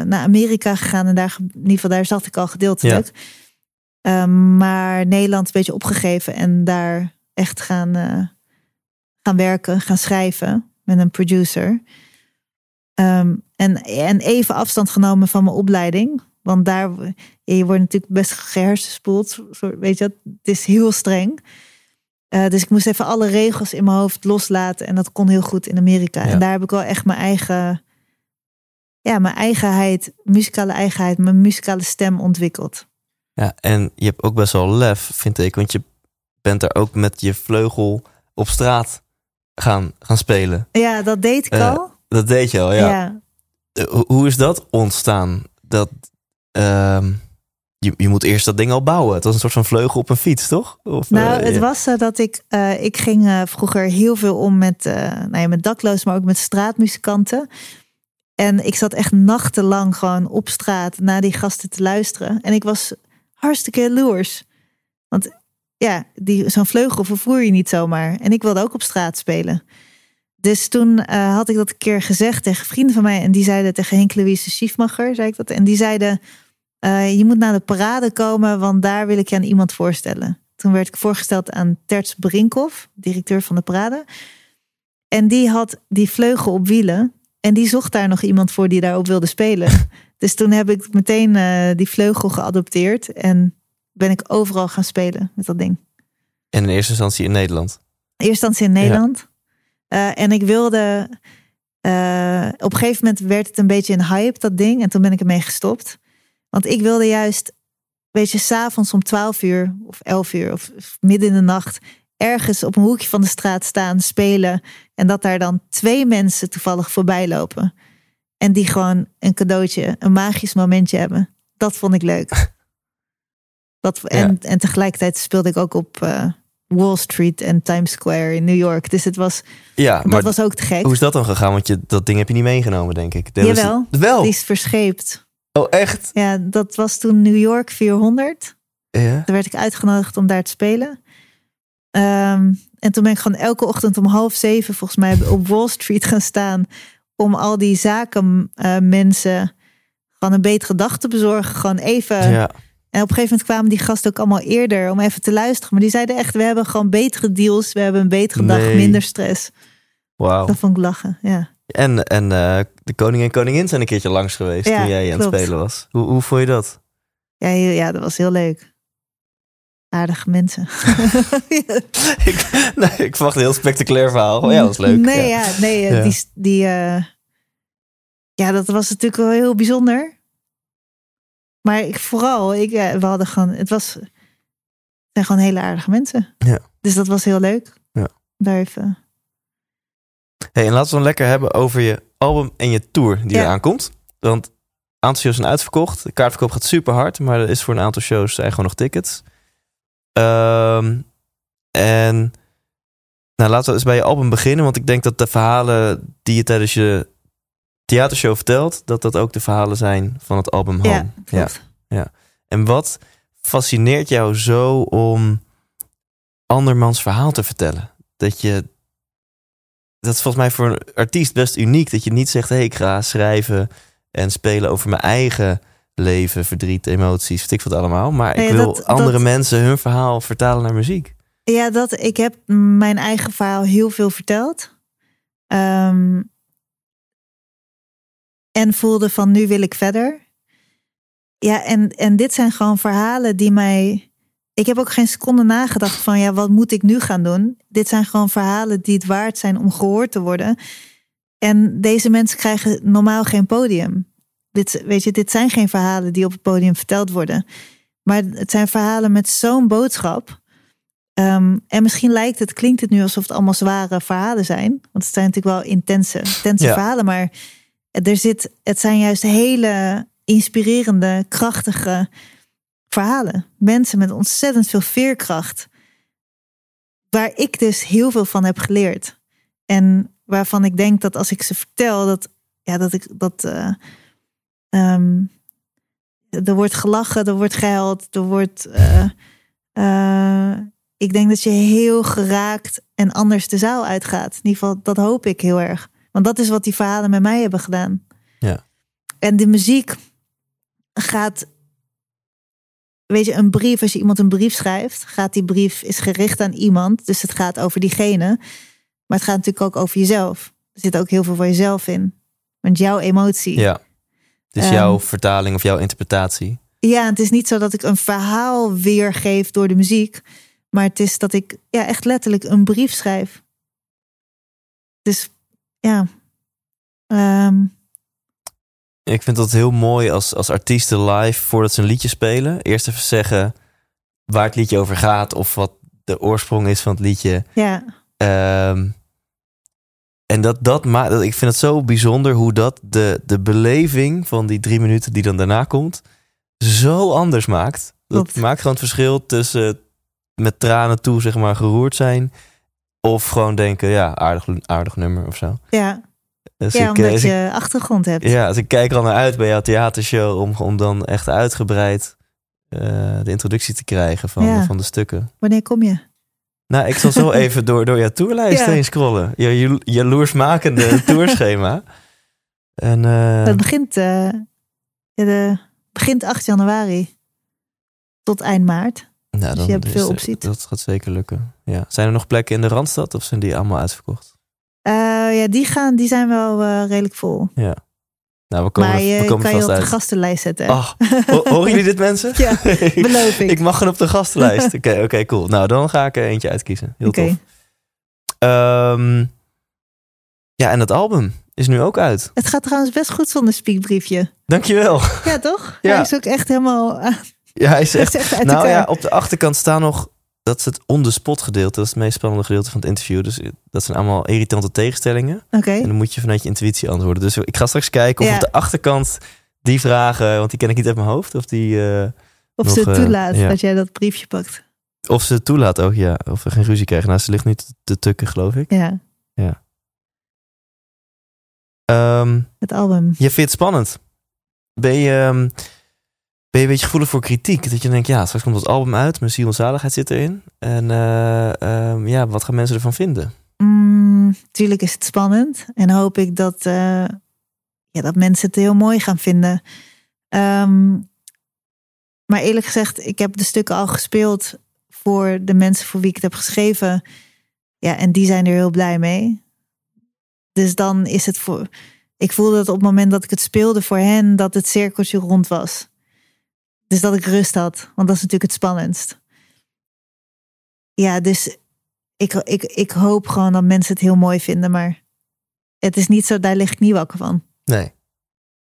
naar Amerika gegaan. En daar, in ieder geval, daar zat ik al gedeeltelijk. Ehm, maar Nederland een beetje opgegeven. En daar echt gaan, eh, gaan werken, gaan schrijven. Met een producer. Ehm, en, en even afstand genomen van mijn opleiding. Want daar, je wordt natuurlijk best gehersenspoeld. Weet je, dat? het is heel streng. Eh, dus ik moest even alle regels in mijn hoofd loslaten. En dat kon heel goed in Amerika. Ja. En daar heb ik wel echt mijn eigen, ja, mijn eigenheid, muzikale eigenheid, mijn muzikale stem ontwikkeld. Ja, en je hebt ook best wel lef, vind ik. Want je bent daar ook met je vleugel op straat gaan, gaan spelen. Ja, dat deed ik Eh, al. Dat deed je al, ja. ja. Eh, hoe- is dat ontstaan? Dat, ehm, je, je moet eerst dat ding al bouwen. Het was een soort van vleugel op een fiets, toch? Of, Nou, eh, het ja. was zo dat ik, ik ging vroeger heel veel om met, nou ja, met dakloos, maar ook met straatmuzikanten. En ik zat echt nachtenlang gewoon op straat naar die gasten te luisteren. En ik was hartstikke jaloers. Want ja, zo'n vleugel vervoer je niet zomaar. En ik wilde ook op straat spelen. Dus toen eh, had ik dat een keer gezegd tegen vrienden van mij. En die zeiden tegen Henk Louise Schiefmacher, zei ik dat. En die zeiden, eh, je moet naar de parade komen, want daar wil ik je aan iemand voorstellen. Toen werd ik voorgesteld aan Terts Brinkhoff, directeur van de parade. En die had die vleugel op wielen. En die zocht daar nog iemand voor die daarop wilde spelen. [laughs] dus toen heb ik meteen eh, die vleugel geadopteerd. En ben ik overal gaan spelen met dat ding. En in eerste instantie in Nederland. Eerst instantie in Nederland. Eh, en ik wilde. eh, op een gegeven moment werd het een beetje een hype, dat ding. En toen ben ik ermee gestopt. Want ik wilde juist, weet je, s'avonds om 12 uur of 11 uur of midden in de nacht. ergens op een hoekje van de straat staan, spelen. En dat daar dan twee mensen toevallig voorbij lopen. En die gewoon een cadeautje, een magisch momentje hebben. Dat vond ik leuk. [laughs] Dat, en, en tegelijkertijd speelde ik ook op eh, Wall Street en Times Square in New York. Dus het was, Ja, maar dat was ook te gek. hoe is dat dan gegaan? Want je, dat ding heb je niet meegenomen, denk ik. Dat was- Jawel. Wel? Die is verscheept. Oh, echt? Ja, dat was toen New York 400. Ja. Daar werd ik uitgenodigd om daar te spelen. Ehm, en toen ben ik gewoon elke ochtend om half zeven volgens mij op Wall Street gaan staan. Om al die zakenmensen gewoon een betere dag te bezorgen. Gewoon even. ja. En op een gegeven moment kwamen die gasten ook allemaal eerder om even te luisteren. Maar die zeiden echt, we hebben gewoon betere deals. We hebben een betere dag, minder stress. Wauw. Dat vond ik lachen, ja. En, en eh, de koning en koningin zijn een keertje langs geweest Ja, toen jij aan het spelen was. Hoe, hoe vond je dat? Ja, ja, dat was heel leuk. Aardige mensen. [laughs] ik, nee, ik verwacht een heel spectaculair verhaal. Oh, ja, dat was leuk. Nee, ja. ja, nee, eh, Ja. die, die eh, ja, dat was natuurlijk wel heel bijzonder. Maar ik vooral, ik, eh, we hadden gewoon, het was, het zijn gewoon hele aardige mensen. Ja. Dus dat was heel leuk. Ja. Daar even. Hey, en laten we dan lekker hebben over je album en je tour die Ja. eraan komt. Want een aantal shows zijn uitverkocht. De kaartverkoop gaat super hard, maar er is voor een aantal shows zijn gewoon nog tickets. Ehm, en nou, laten we eens bij je album beginnen, want ik denk dat de verhalen die je tijdens je theatershow vertelt, dat dat ook de verhalen zijn van het album Home. Ja, klopt. En wat fascineert jou zo om andermans verhaal te vertellen? Dat je. Dat is volgens mij voor een artiest best uniek. Dat je niet zegt: hé, hey, ik ga schrijven en spelen over mijn eigen leven, verdriet, emoties, weet ik wat allemaal. Maar ik wil dat- andere dat- mensen hun verhaal vertalen naar muziek. Ja, dat, ik heb mijn eigen verhaal heel veel verteld. Ehm, en voelde van nu wil ik verder. Ja, en, en dit zijn gewoon verhalen die mij. Ik heb ook geen seconde nagedacht van ja, wat moet ik nu gaan doen? Dit zijn gewoon verhalen die het waard zijn om gehoord te worden. En deze mensen krijgen normaal geen podium. Dit, weet je, dit zijn geen verhalen die op het podium verteld worden. Maar het zijn verhalen met zo'n boodschap. Ehm, en misschien lijkt het, klinkt het nu alsof het allemaal zware verhalen zijn. Want het zijn natuurlijk wel intense, intense Ja. verhalen. Maar er zit, het zijn juist hele inspirerende, krachtige verhalen. Mensen met ontzettend veel veerkracht. Waar ik dus heel veel van heb geleerd. En waarvan ik denk dat als ik ze vertel, dat, ja, dat ik dat. eh, ehm, er wordt gelachen, er wordt gehuild, er wordt. eh, eh, ik denk dat je heel geraakt en anders de zaal uitgaat. In ieder geval, dat hoop ik heel erg. Want dat is wat die verhalen met mij hebben gedaan. Ja. En de muziek gaat. Weet je, een brief, als je iemand een brief schrijft, gaat die brief is gericht aan iemand. Dus het gaat over diegene. Maar het gaat natuurlijk ook over jezelf. Er zit ook heel veel van jezelf in. Want jouw emotie. Ja. Dus Ehm, jouw vertaling of jouw interpretatie. Ja, het is niet zo dat ik een verhaal weergeef door de muziek. Maar het is dat ik ja, echt letterlijk een brief schrijf. Dus ja. Ehm, Ik vind dat heel mooi als, als artiesten live, voordat ze een liedje spelen, eerst even zeggen waar het liedje over gaat of wat de oorsprong is van het liedje. ja, Ehm, en dat, dat maakt, ik vind het zo bijzonder hoe dat de, de beleving van die drie minuten die dan daarna komt, zo anders maakt. Dat Klopt. maakt gewoon het verschil tussen met tranen toe, zeg maar, geroerd zijn. Of gewoon denken, ja, aardig, aardig nummer of zo. ja. Ja ik, omdat je achtergrond hebt. ja, dus ik kijk er al naar uit bij jouw theatershow om, om dan echt uitgebreid eh, de introductie te krijgen van, Ja. van de stukken. Wanneer kom je? Nou, ik zal zo [laughs] even door, door jouw tourlijst Ja. heen scrollen. Je jalo- jaloersmakende [laughs] tourschema. En eh, Het begint, eh, ja, de, begint 8 januari tot eind maart. nou, dus je hebt veel opties. Dat gaat zeker lukken. Ja. Zijn er nog plekken in de Randstad of zijn die allemaal uitverkocht? Eh, ja, die, gaan, die zijn wel redelijk vol. Ja. Nou, we komen, maar je we komen kan je op de gastenlijst zetten. ho- horen jullie dit mensen? [laughs] Ja, beloof ik. [laughs] ik mag gewoon op de gastenlijst. [laughs] Oké, oké, cool. Nou, dan ga ik er eentje uitkiezen. Heel tof. Ehm, ja, en dat album is nu ook uit. Het gaat trouwens best goed zonder speakbriefje. Dankjewel. Ja, toch? Ja. Hij is ook echt helemaal... eh, Ja, hij is hij echt... is echt uit Nou elkaar. ja, op de achterkant staan nog... Dat is het on-the-spot gedeelte. Dat is het meest spannende gedeelte van het interview. Dus dat zijn allemaal irritante tegenstellingen. Oké. En dan moet je vanuit je intuïtie antwoorden. Dus ik ga straks kijken of Ja. op de achterkant die vragen... Want die ken ik niet uit mijn hoofd. Of, die, eh, Of nog, ze eh, toelaat ja. dat jij dat briefje pakt. of ze het toelaat ook, ja. Of we geen ruzie krijgen. Nou, ze ligt nu te, tukken, geloof ik. Ja, Ehm, het album. Je vindt het spannend. Ben je, ehm, ben je een beetje gevoelig voor kritiek? Dat je denkt, ja, straks komt het album uit, mijn ziel en zaligheid zit erin. En eh, ehm, ja, wat gaan mensen ervan vinden? Mm, tuurlijk is het spannend. En hoop ik dat, eh, ja, dat mensen het heel mooi gaan vinden. Ehm, maar eerlijk gezegd, ik heb de stukken al gespeeld voor de mensen voor wie ik het heb geschreven. Ja, en die zijn er heel blij mee. Dus dan is het voor. Ik voelde dat op het moment dat ik het speelde voor hen, dat het cirkeltje rond was. Dus dat ik rust had, want dat is natuurlijk het spannendst. Ja, dus ik, ik, ik hoop gewoon dat mensen het heel mooi vinden, maar het is niet zo, daar lig ik niet wakker van. Nee,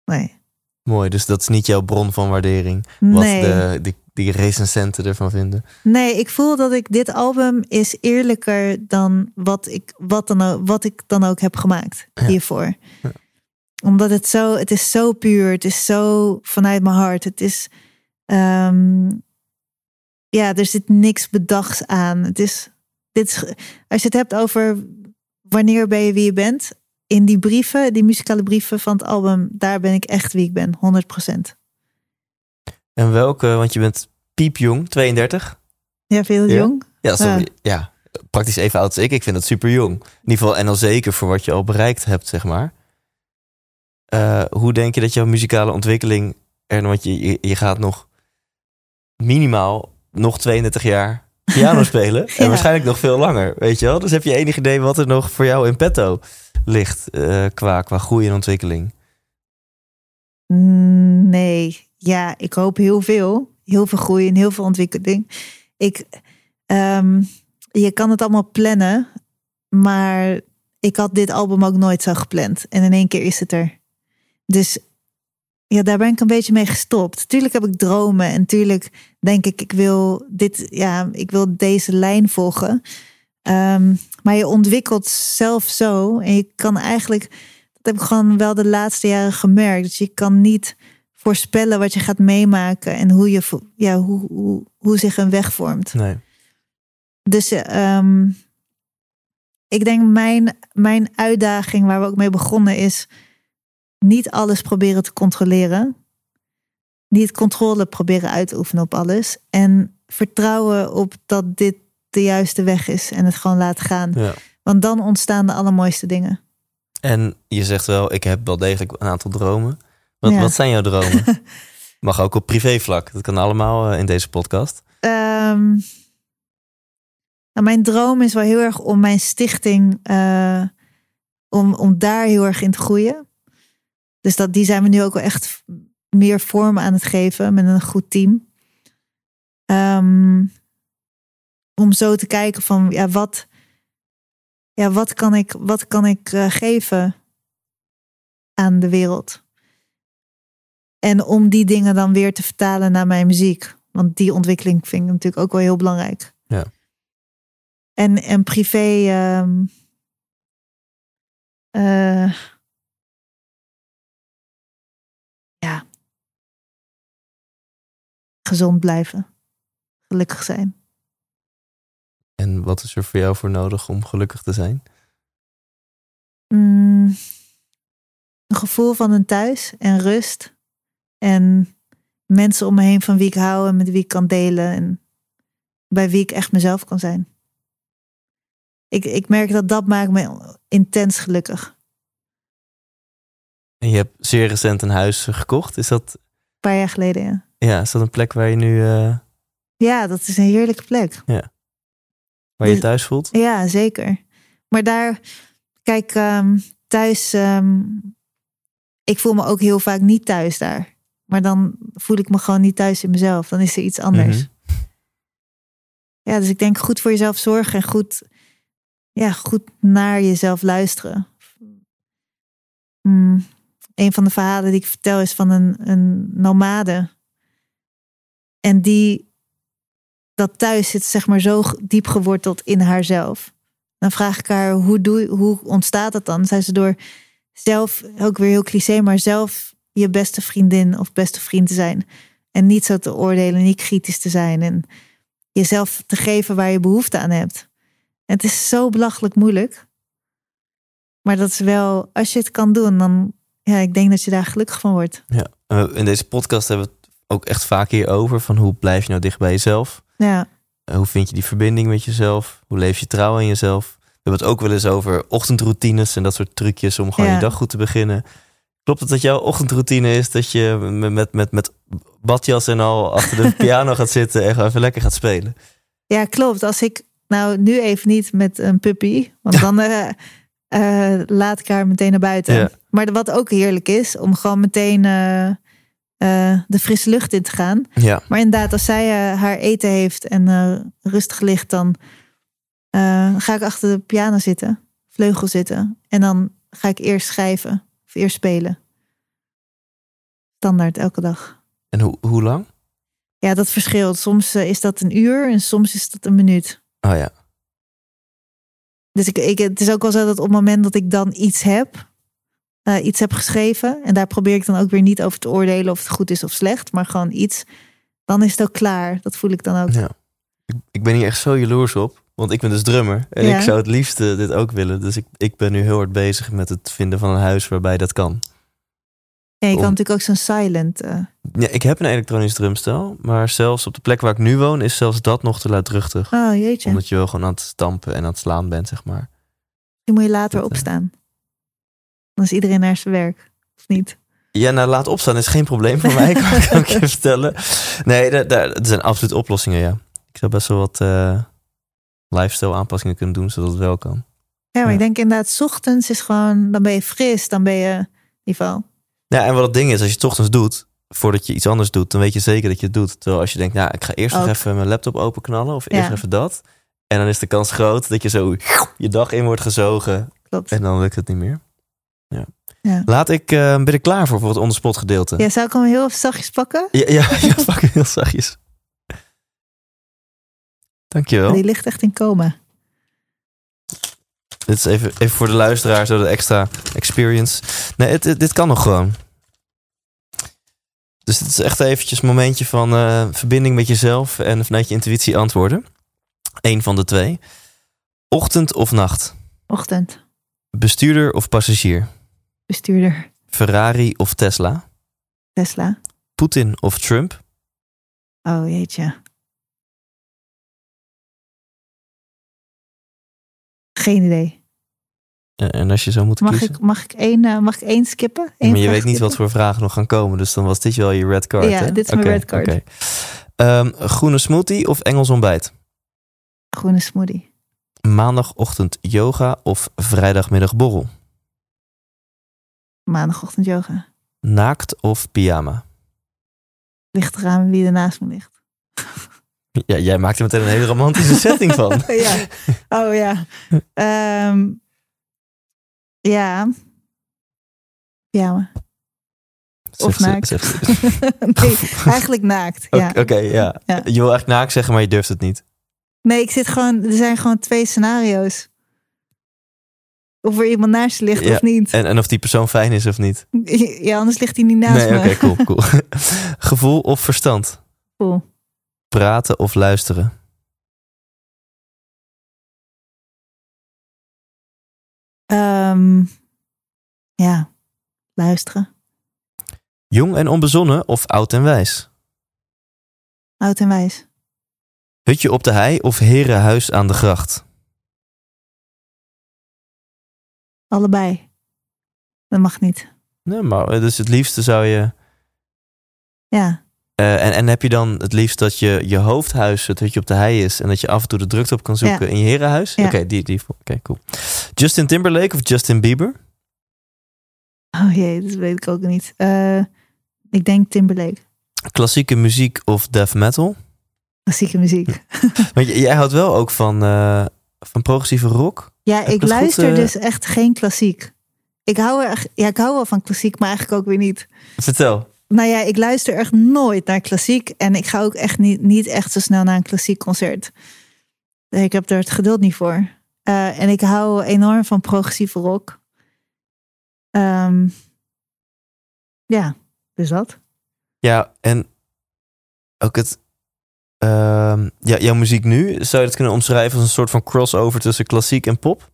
Nee. mooi. Dus dat is niet jouw bron van waardering. Wat Nee. de, die, die recensenten ervan vinden. nee, ik voel dat ik dit album is eerlijker dan wat ik, wat dan ook, wat ik dan ook heb gemaakt Ja. hiervoor. Ja. Omdat het zo, het is zo puur, het is zo vanuit mijn hart. Het is, ehm, ja, er zit niks bedachts aan. Het is, dit is, als je het hebt over wanneer ben je wie je bent, in die brieven, die muzikale brieven van het album, daar ben ik echt wie ik ben, 100%. En welke, want je bent piepjong, 32. Ja, veel Ja? jong. Ja, ja, praktisch even oud als ik. Ik vind dat super jong. In ieder geval, en al zeker voor wat je al bereikt hebt, zeg maar. Eh, hoe denk je dat jouw muzikale ontwikkeling er, want je, je, je gaat nog minimaal nog 32 jaar piano [laughs] spelen. En waarschijnlijk nog veel langer, weet je wel? Dus heb je enig idee wat er nog voor jou in petto ligt eh, qua, qua groei en ontwikkeling? Mm, Nee, ja, ik hoop heel veel. Heel veel groei en heel veel ontwikkeling. Ik, ehm, je kan het allemaal plannen, maar ik had dit album ook nooit zo gepland. En in één keer is het er. Dus ja, daar ben ik een beetje mee gestopt. Tuurlijk heb ik dromen en tuurlijk denk ik, ik wil dit, ja, ik wil deze lijn volgen. Ehm, maar je ontwikkelt zelf zo en je kan eigenlijk heb ik gewoon wel de laatste jaren gemerkt. Dus je kan niet voorspellen wat je gaat meemaken en hoe, je, ja, hoe, hoe, hoe zich een weg vormt. Nee. Dus ehm, ik denk mijn, mijn uitdaging waar we ook mee begonnen is niet alles proberen te controleren. Niet controle proberen uit te oefenen op alles. En vertrouwen op dat dit de juiste weg is en het gewoon laten gaan. Ja. Want dan ontstaan de allermooiste dingen. En je zegt wel, ik heb wel degelijk een aantal dromen. Wat, Ja. wat zijn jouw dromen? [laughs] Mag ook op privévlak. Dat kan allemaal eh, in deze podcast. Ehm, nou, mijn droom is wel heel erg om mijn stichting, eh, om, om daar heel erg in te groeien. Dus dat, die zijn we nu ook wel echt meer vorm aan het geven met een goed team. Ehm, om zo te kijken van, ja, wat, ja, wat kan ik, wat kan ik eh, geven aan de wereld? En om die dingen dan weer te vertalen naar mijn muziek. Want die ontwikkeling vind ik natuurlijk ook wel heel belangrijk. Ja. En, en privé. ehm, eh, Gezond blijven. Gelukkig zijn. En wat is er voor jou voor nodig om gelukkig te zijn? Mm, een gevoel van een thuis en rust. En mensen om me heen van wie ik hou en met wie ik kan delen. En bij wie ik echt mezelf kan zijn. Ik, ik merk dat dat maakt me intens gelukkig. En je hebt zeer recent een huis gekocht. Is dat, Een paar jaar geleden, ja. ja, is dat een plek waar je nu eh, Ja, dat is een heerlijke plek. waar je Dus- thuis voelt? Ja, zeker. Maar daar, kijk, ehm, thuis, ehm, ik voel me ook heel vaak niet thuis daar. Maar dan voel ik me gewoon niet thuis in mezelf. Dan is er iets anders. Mhm. Ja, dus ik denk goed voor jezelf zorgen en goed, ja, goed naar jezelf luisteren. Hmm, Een van de verhalen die ik vertel is van een, een nomade. En die, dat thuis zit zeg maar zo diep geworteld in haarzelf. Dan vraag ik haar, hoe, doe, hoe ontstaat dat dan? Zei ze door zelf, ook weer heel cliché, maar zelf je beste vriendin of beste vriend te zijn. En niet zo te oordelen, niet kritisch te zijn. En jezelf te geven waar je behoefte aan hebt. Het is zo belachelijk moeilijk. Maar dat is wel, als je het kan doen, dan, ja, ik denk dat je daar gelukkig van wordt. Ja. Eh, in deze podcast hebben we het ook echt vaak hierover. Van hoe blijf je nou dicht bij jezelf? Ja, Eh, hoe vind je die verbinding met jezelf? Hoe leef je trouw aan jezelf? We hebben het ook wel eens over ochtendroutines en dat soort trucjes om gewoon Ja. je dag goed te beginnen. Klopt het dat jouw ochtendroutine is dat je met, met, met, met badjas en al achter de [laughs] piano gaat zitten en gewoon even lekker gaat spelen? ja, klopt. Als ik, nou nu even niet met een puppy, want [laughs] dan eh, laat ik haar meteen naar buiten. Ja. Maar wat ook heerlijk is, om gewoon meteen eh, eh, de frisse lucht in te gaan. Ja, Maar inderdaad, als zij eh, haar eten heeft en rustig ligt, dan ga ik achter de piano zitten, vleugel zitten. En dan ga ik eerst schrijven of eerst spelen. Standaard elke dag. en hoe, hoe lang? Ja, dat verschilt. Soms is dat een uur en soms is dat een minuut. Oh ja, Dus ik, ik, het is ook wel zo dat op het moment dat ik dan iets heb, eh, iets heb geschreven, en daar probeer ik dan ook weer niet over te oordelen of het goed is of slecht, maar gewoon iets, dan is het ook klaar. Dat voel ik dan ook. ja. Ik, ik ben hier echt zo jaloers op. Want ik ben dus drummer. En Ja. ik zou het liefst eh, dit ook willen. Dus ik, ik ben nu heel hard bezig met het vinden van een huis waarbij dat kan. Ja, je kan Om- natuurlijk ook zo'n silent. eh, Ja, ik heb een elektronisch drumstel. Maar zelfs op de plek waar ik nu woon is zelfs dat nog te luidruchtig. oh jeetje, Omdat je wel gewoon aan het stampen en aan het slaan bent, zeg maar. die moet je later Dat, opstaan. Dan is iedereen naar zijn werk, of niet? Ja, nou laat opstaan is geen probleem voor mij, kan, [laughs] kan ik je vertellen. Nee, er zijn absoluut oplossingen, ja. Ik zou best wel wat eh, lifestyle aanpassingen kunnen doen, zodat het wel kan. Ja, maar Ja. ik denk inderdaad, 's ochtends is gewoon, dan ben je fris, dan ben je in ieder geval. Ja, en wat het ding is, als je het ochtends doet, voordat je iets anders doet, dan weet je zeker dat je het doet. Terwijl als je denkt, nou, ik ga eerst nog even mijn laptop openknallen of eerst Ja. even dat. En dan is de kans groot dat je zo je dag in wordt gezogen Klopt. en dan lukt het niet meer. Ja. Laat ik, eh ben ik klaar voor, voor het onderspot gedeelte? Ja, zou ik hem heel zachtjes pakken? Ja, ja, [laughs] ja pak hem heel zachtjes. Dankjewel. Die ligt echt in coma. Dit is even, even voor de luisteraar, zo de extra experience. Nee, het, het- dit kan nog gewoon. Dus het is echt eventjes een momentje van eh, verbinding met jezelf en vanuit je intuïtie antwoorden. Eén van de twee. Ochtend of nacht? Ochtend. Bestuurder of passagier? Bestuurder. Ferrari of Tesla? Tesla. Poetin of Trump? Oh jeetje. Geen idee. En als je zou moeten Mag kiezen? ik, mag, ik één, eh, mag ik één skippen? Eén maar je weet niet wat voor vragen nog gaan komen. Dus dan was dit wel je red card. Ja, hè? dit is mijn red card. Ehm, groene smoothie of Engels ontbijt? Groene smoothie. Maandagochtend yoga of vrijdagmiddag borrel? Maandagochtend yoga. Naakt of pyjama? Ligt eraan wie er naast me ligt. [laughs] Ja, jij maakt er meteen een hele romantische setting van. [laughs] ja. Oh ja. Ehm, ja. Pyjama. Of ze- naakt. ze. [laughs] nee, eigenlijk naakt. Oké, Ja. oké, ja. Ja. Je wil eigenlijk naakt zeggen, maar je durft het niet. Nee, ik zit gewoon. Er zijn gewoon twee scenario's. Of er iemand naast je ligt Ja, of niet. En, en of die persoon fijn is of niet. [laughs] Ja, anders ligt hij niet naast nee, oké, me. [laughs] cool, cool. [laughs] Gevoel of verstand? Cool. Praten of luisteren? Ehm, ja, luisteren. Jong en onbezonnen of oud en wijs? Oud en wijs. Hutje op de hei of herenhuis aan de gracht? Allebei. Dat mag niet. Nee, maar eh, dus het liefste zou je... Ja, eh, en, en heb je dan het liefst dat je, je hoofdhuis het hutje op de hei is... en dat je af en toe de drukte op kan zoeken Ja. in je herenhuis? Ja. Oké, die, die, oké, cool. Justin Timberlake of Justin Bieber? Oh jee, dat weet ik ook niet. Eh, ik denk Timberlake. Klassieke muziek of death metal? Klassieke muziek. [laughs] Want jij houdt wel ook van, van progressieve rock? Ja, ik goed, luister eh? dus echt geen klassiek. Ik hou, er, ja, ik hou wel van klassiek, maar eigenlijk ook weer niet. Vertel. Nou ja, ik luister echt nooit naar klassiek. En ik ga ook echt niet, niet echt zo snel naar een klassiek concert. Ik heb er het geduld niet voor. Eh, en ik hou enorm van progressieve rock. Ehm, ja, dus dat. Ja, en ook het... ehm, ja, jouw muziek nu, zou je het kunnen omschrijven als een soort van crossover tussen klassiek en pop?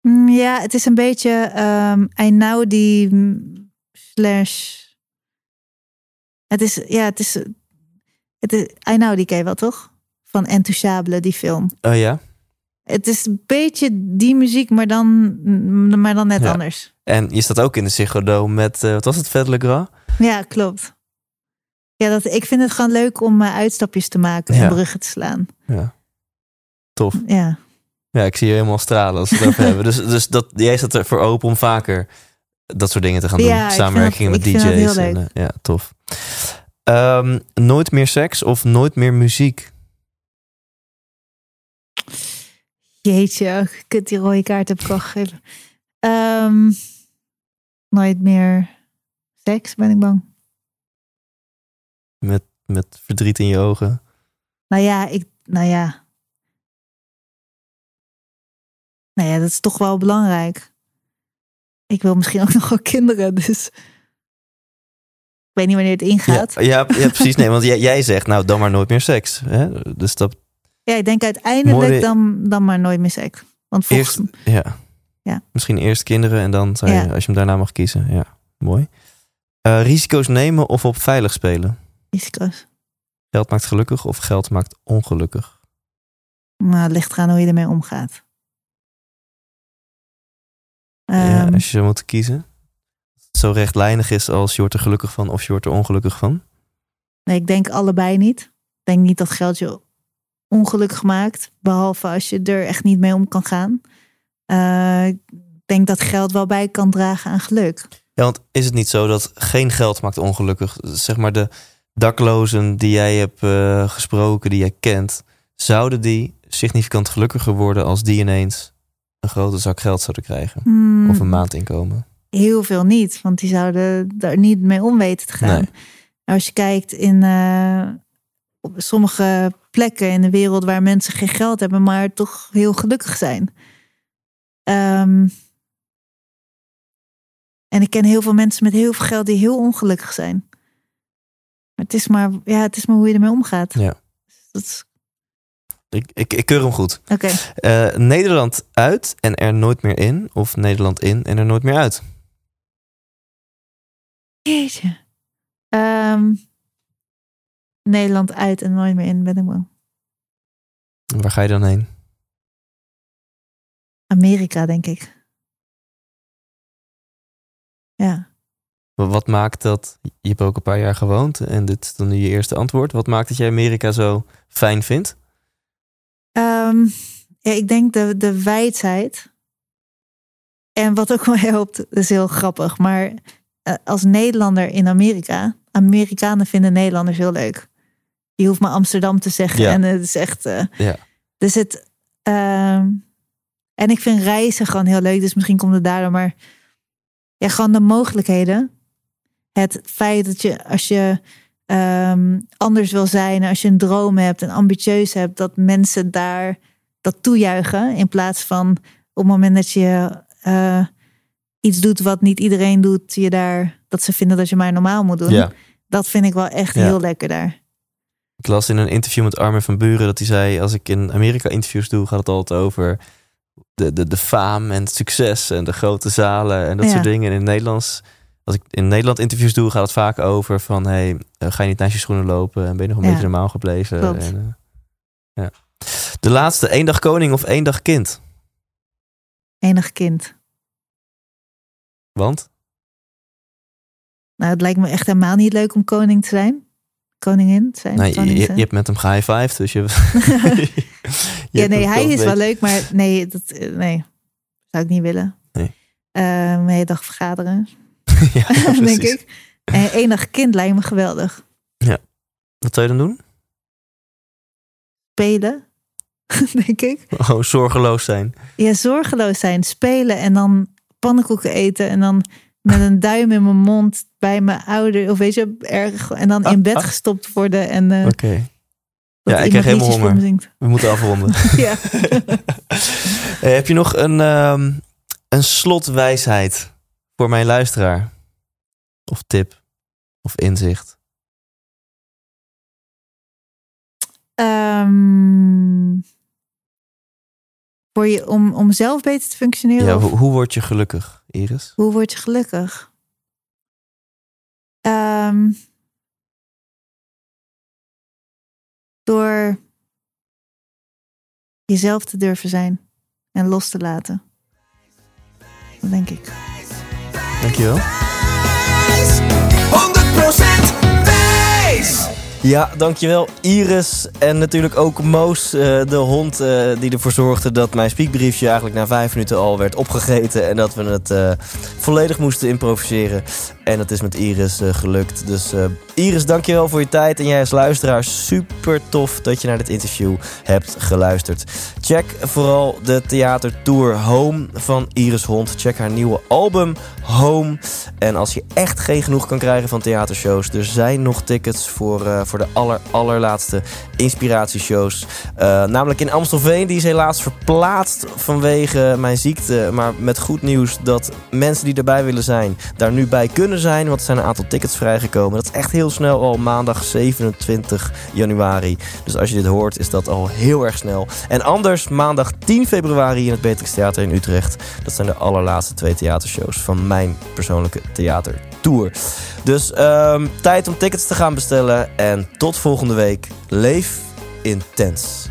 Mm, Ja, het is een beetje ehm Einaudi mm, slash... Het is, ja, het is... Het is Einaudi ken je wel, toch? Van Entouchable, die film. Oh ja? Het is een beetje die muziek, maar dan, mm, maar dan net Ja. anders. En je staat ook in de Ziggo met, eh, wat was het, Vet Le Gras? Ja, klopt. Ja, dat, ik vind het gewoon leuk om eh, uitstapjes te maken Ja. en bruggen te slaan. Ja. Tof. Ja, Ja, ik zie je helemaal stralen als we het over [laughs] hebben. Dus, dus dat, jij staat ervoor open om vaker dat soort dingen te gaan doen. Ja, Samenwerkingen dat- met dat DJ's. heel en, leuk. eh, ja, tof. Ehm, nooit meer seks of nooit meer muziek? jeetje, ik kut die rode kaart heb ik al gegeven. Ehm, nooit meer seks, ben ik bang. Met, met verdriet in je ogen. Nou ja, ik, nou ja. Nou ja, dat is toch wel belangrijk. Ik wil misschien ook [laughs] nog wel kinderen, dus. Ik weet niet wanneer het ingaat. Ja, ja, ja, [laughs] precies. Nee, want jij, jij zegt, nou, dan maar nooit meer seks. Hè? Dus dat Ja, ik denk uiteindelijk Mooi- dan, dan maar nooit meer seks. Want volgens eerst, ja. Ja. Misschien eerst kinderen en dan, zou je, Ja. als je hem daarna mag kiezen. Ja, mooi. Eh, risico's nemen of op veilig spelen? Risico's. Geld maakt gelukkig of geld maakt ongelukkig? Maar het ligt eraan hoe je ermee omgaat. ja, Ehm, als je moeten kiezen. Zo rechtlijnig is als je wordt er gelukkig van of je wordt er ongelukkig van. nee, ik denk allebei niet. Ik denk niet dat geld je ongelukkig maakt. Behalve als je er echt niet mee om kan gaan. Eh, ik denk dat geld wel bij kan dragen aan geluk. Ja, want is het niet zo dat geen geld maakt ongelukkig? Zeg maar de daklozen die jij hebt eh, gesproken, die jij kent, zouden die significant gelukkiger worden als die ineens een grote zak geld zouden krijgen? Hmm, Of een maandinkomen? Heel veel niet, want die zouden daar niet mee om weten te gaan. Nee. Als je kijkt in eh, op sommige plekken in de wereld waar mensen geen geld hebben, maar toch heel gelukkig zijn. Ehm, en ik ken heel veel mensen met heel veel geld die heel ongelukkig zijn. Maar het is maar, ja, het is maar hoe je ermee omgaat. Ja. Dat is- Ik, ik, ik keur hem goed. Oké. Eh, Nederland uit en er nooit meer in. Of Nederland in en er nooit meer uit. Jeetje. Ehm, Nederland uit en nooit meer in, ben ik bang. Waar ga je dan heen? Amerika, denk ik. Wat maakt dat... Je hebt ook een paar jaar gewoond en dit is dan nu je eerste antwoord. Wat maakt dat jij Amerika zo fijn vindt? Ehm, ja, ik denk de, de wijdheid. En wat ook [laughs] wel helpt, is heel grappig. Maar eh, als Nederlander in Amerika, Amerikanen vinden Nederlanders heel leuk. Je hoeft maar Amsterdam te zeggen. Ja. En het is echt. eh, Ja. Dus het. ehm, en ik vind reizen gewoon heel leuk. Dus misschien komt het daardoor. Maar ja, gewoon de mogelijkheden. Het feit dat je als je ehm, anders wil zijn, als je een droom hebt en ambitieus hebt, dat mensen daar dat toejuichen. In plaats van op het moment dat je eh, iets doet wat niet iedereen doet, je daar dat ze vinden dat je maar normaal moet doen. Ja. Dat vind ik wel echt Ja. heel lekker daar. Ik las in een interview met Armin van Buren dat hij zei: Als ik in Amerika interviews doe, gaat het altijd over de, de, de faam en het succes en de grote zalen en dat Ja. soort dingen. En in het Nederlands, als ik in Nederland interviews doe, gaat het vaak over van: hey, eh, ga je niet naast je schoenen lopen en ben je nog een Ja. beetje normaal gebleven? En, eh, ja. De laatste, één dag koning of één dag kind? Enig kind. Want? Nou, het lijkt me echt helemaal niet leuk om koning te zijn. Koningin te zijn. Nee, je, hebt met hem gehighfived, dus je. [laughs] [laughs] je ja, nee, hij is wel leuk, maar nee, dat, eh, nee, zou ik niet willen. Nee. Hele dag vergaderen, [laughs] ja, [laughs] denk ik. En enig kind lijkt me geweldig. Wat zou je dan doen? Spelen, [laughs] denk ik. Oh, zorgeloos zijn. Ja, zorgeloos zijn, spelen en dan pannenkoeken eten en dan met een duim in mijn mond bij mijn ouder, of weet je, erg, en dan in bed Ah, ah. gestopt worden en eh, Oké, Ja, ik krijg helemaal honger. we moeten afronden. Ja. Eh, heb je nog een, ehm, een slotwijsheid voor mijn luisteraar? Of tip? Of inzicht? Ehm, voor je, om, om zelf beter te functioneren? Ja, hoe, hoe word je gelukkig, Iris? Hoe word je gelukkig? Ehm, door jezelf te durven zijn en los te laten. Dat denk ik. Dankjewel. 100% wijs! Ja, dankjewel Iris. En natuurlijk ook Moos, eh, de hond eh, die ervoor zorgde dat mijn speakbriefje eigenlijk na vijf minuten al werd opgegeten. En dat we het eh, volledig moesten improviseren. En dat is met Iris eh, gelukt. Dus eh, Iris, dankjewel voor je tijd. En jij als luisteraar, super tof dat je naar dit interview hebt geluisterd. Check vooral de theatertour Home van Iris Hond. Check haar nieuwe album Home. En als je echt geen genoeg kan krijgen van theatershows, er zijn nog tickets voor, eh, voor de aller, allerlaatste inspiratieshows. Namelijk in Amstelveen, die is helaas verplaatst vanwege mijn ziekte. Maar met goed nieuws dat mensen die erbij willen zijn, daar nu bij kunnen zijn. Want er zijn een aantal tickets vrijgekomen. Dat is echt heel snel al maandag 27 januari. Dus als je dit hoort, is dat al heel erg snel. En anders maandag 10 februari in het Beatrix Theater in Utrecht. Dat zijn de allerlaatste twee theatershows van mijn persoonlijke theatertour. Dus ehm, tijd om tickets te gaan bestellen. En tot volgende week. Leef intens.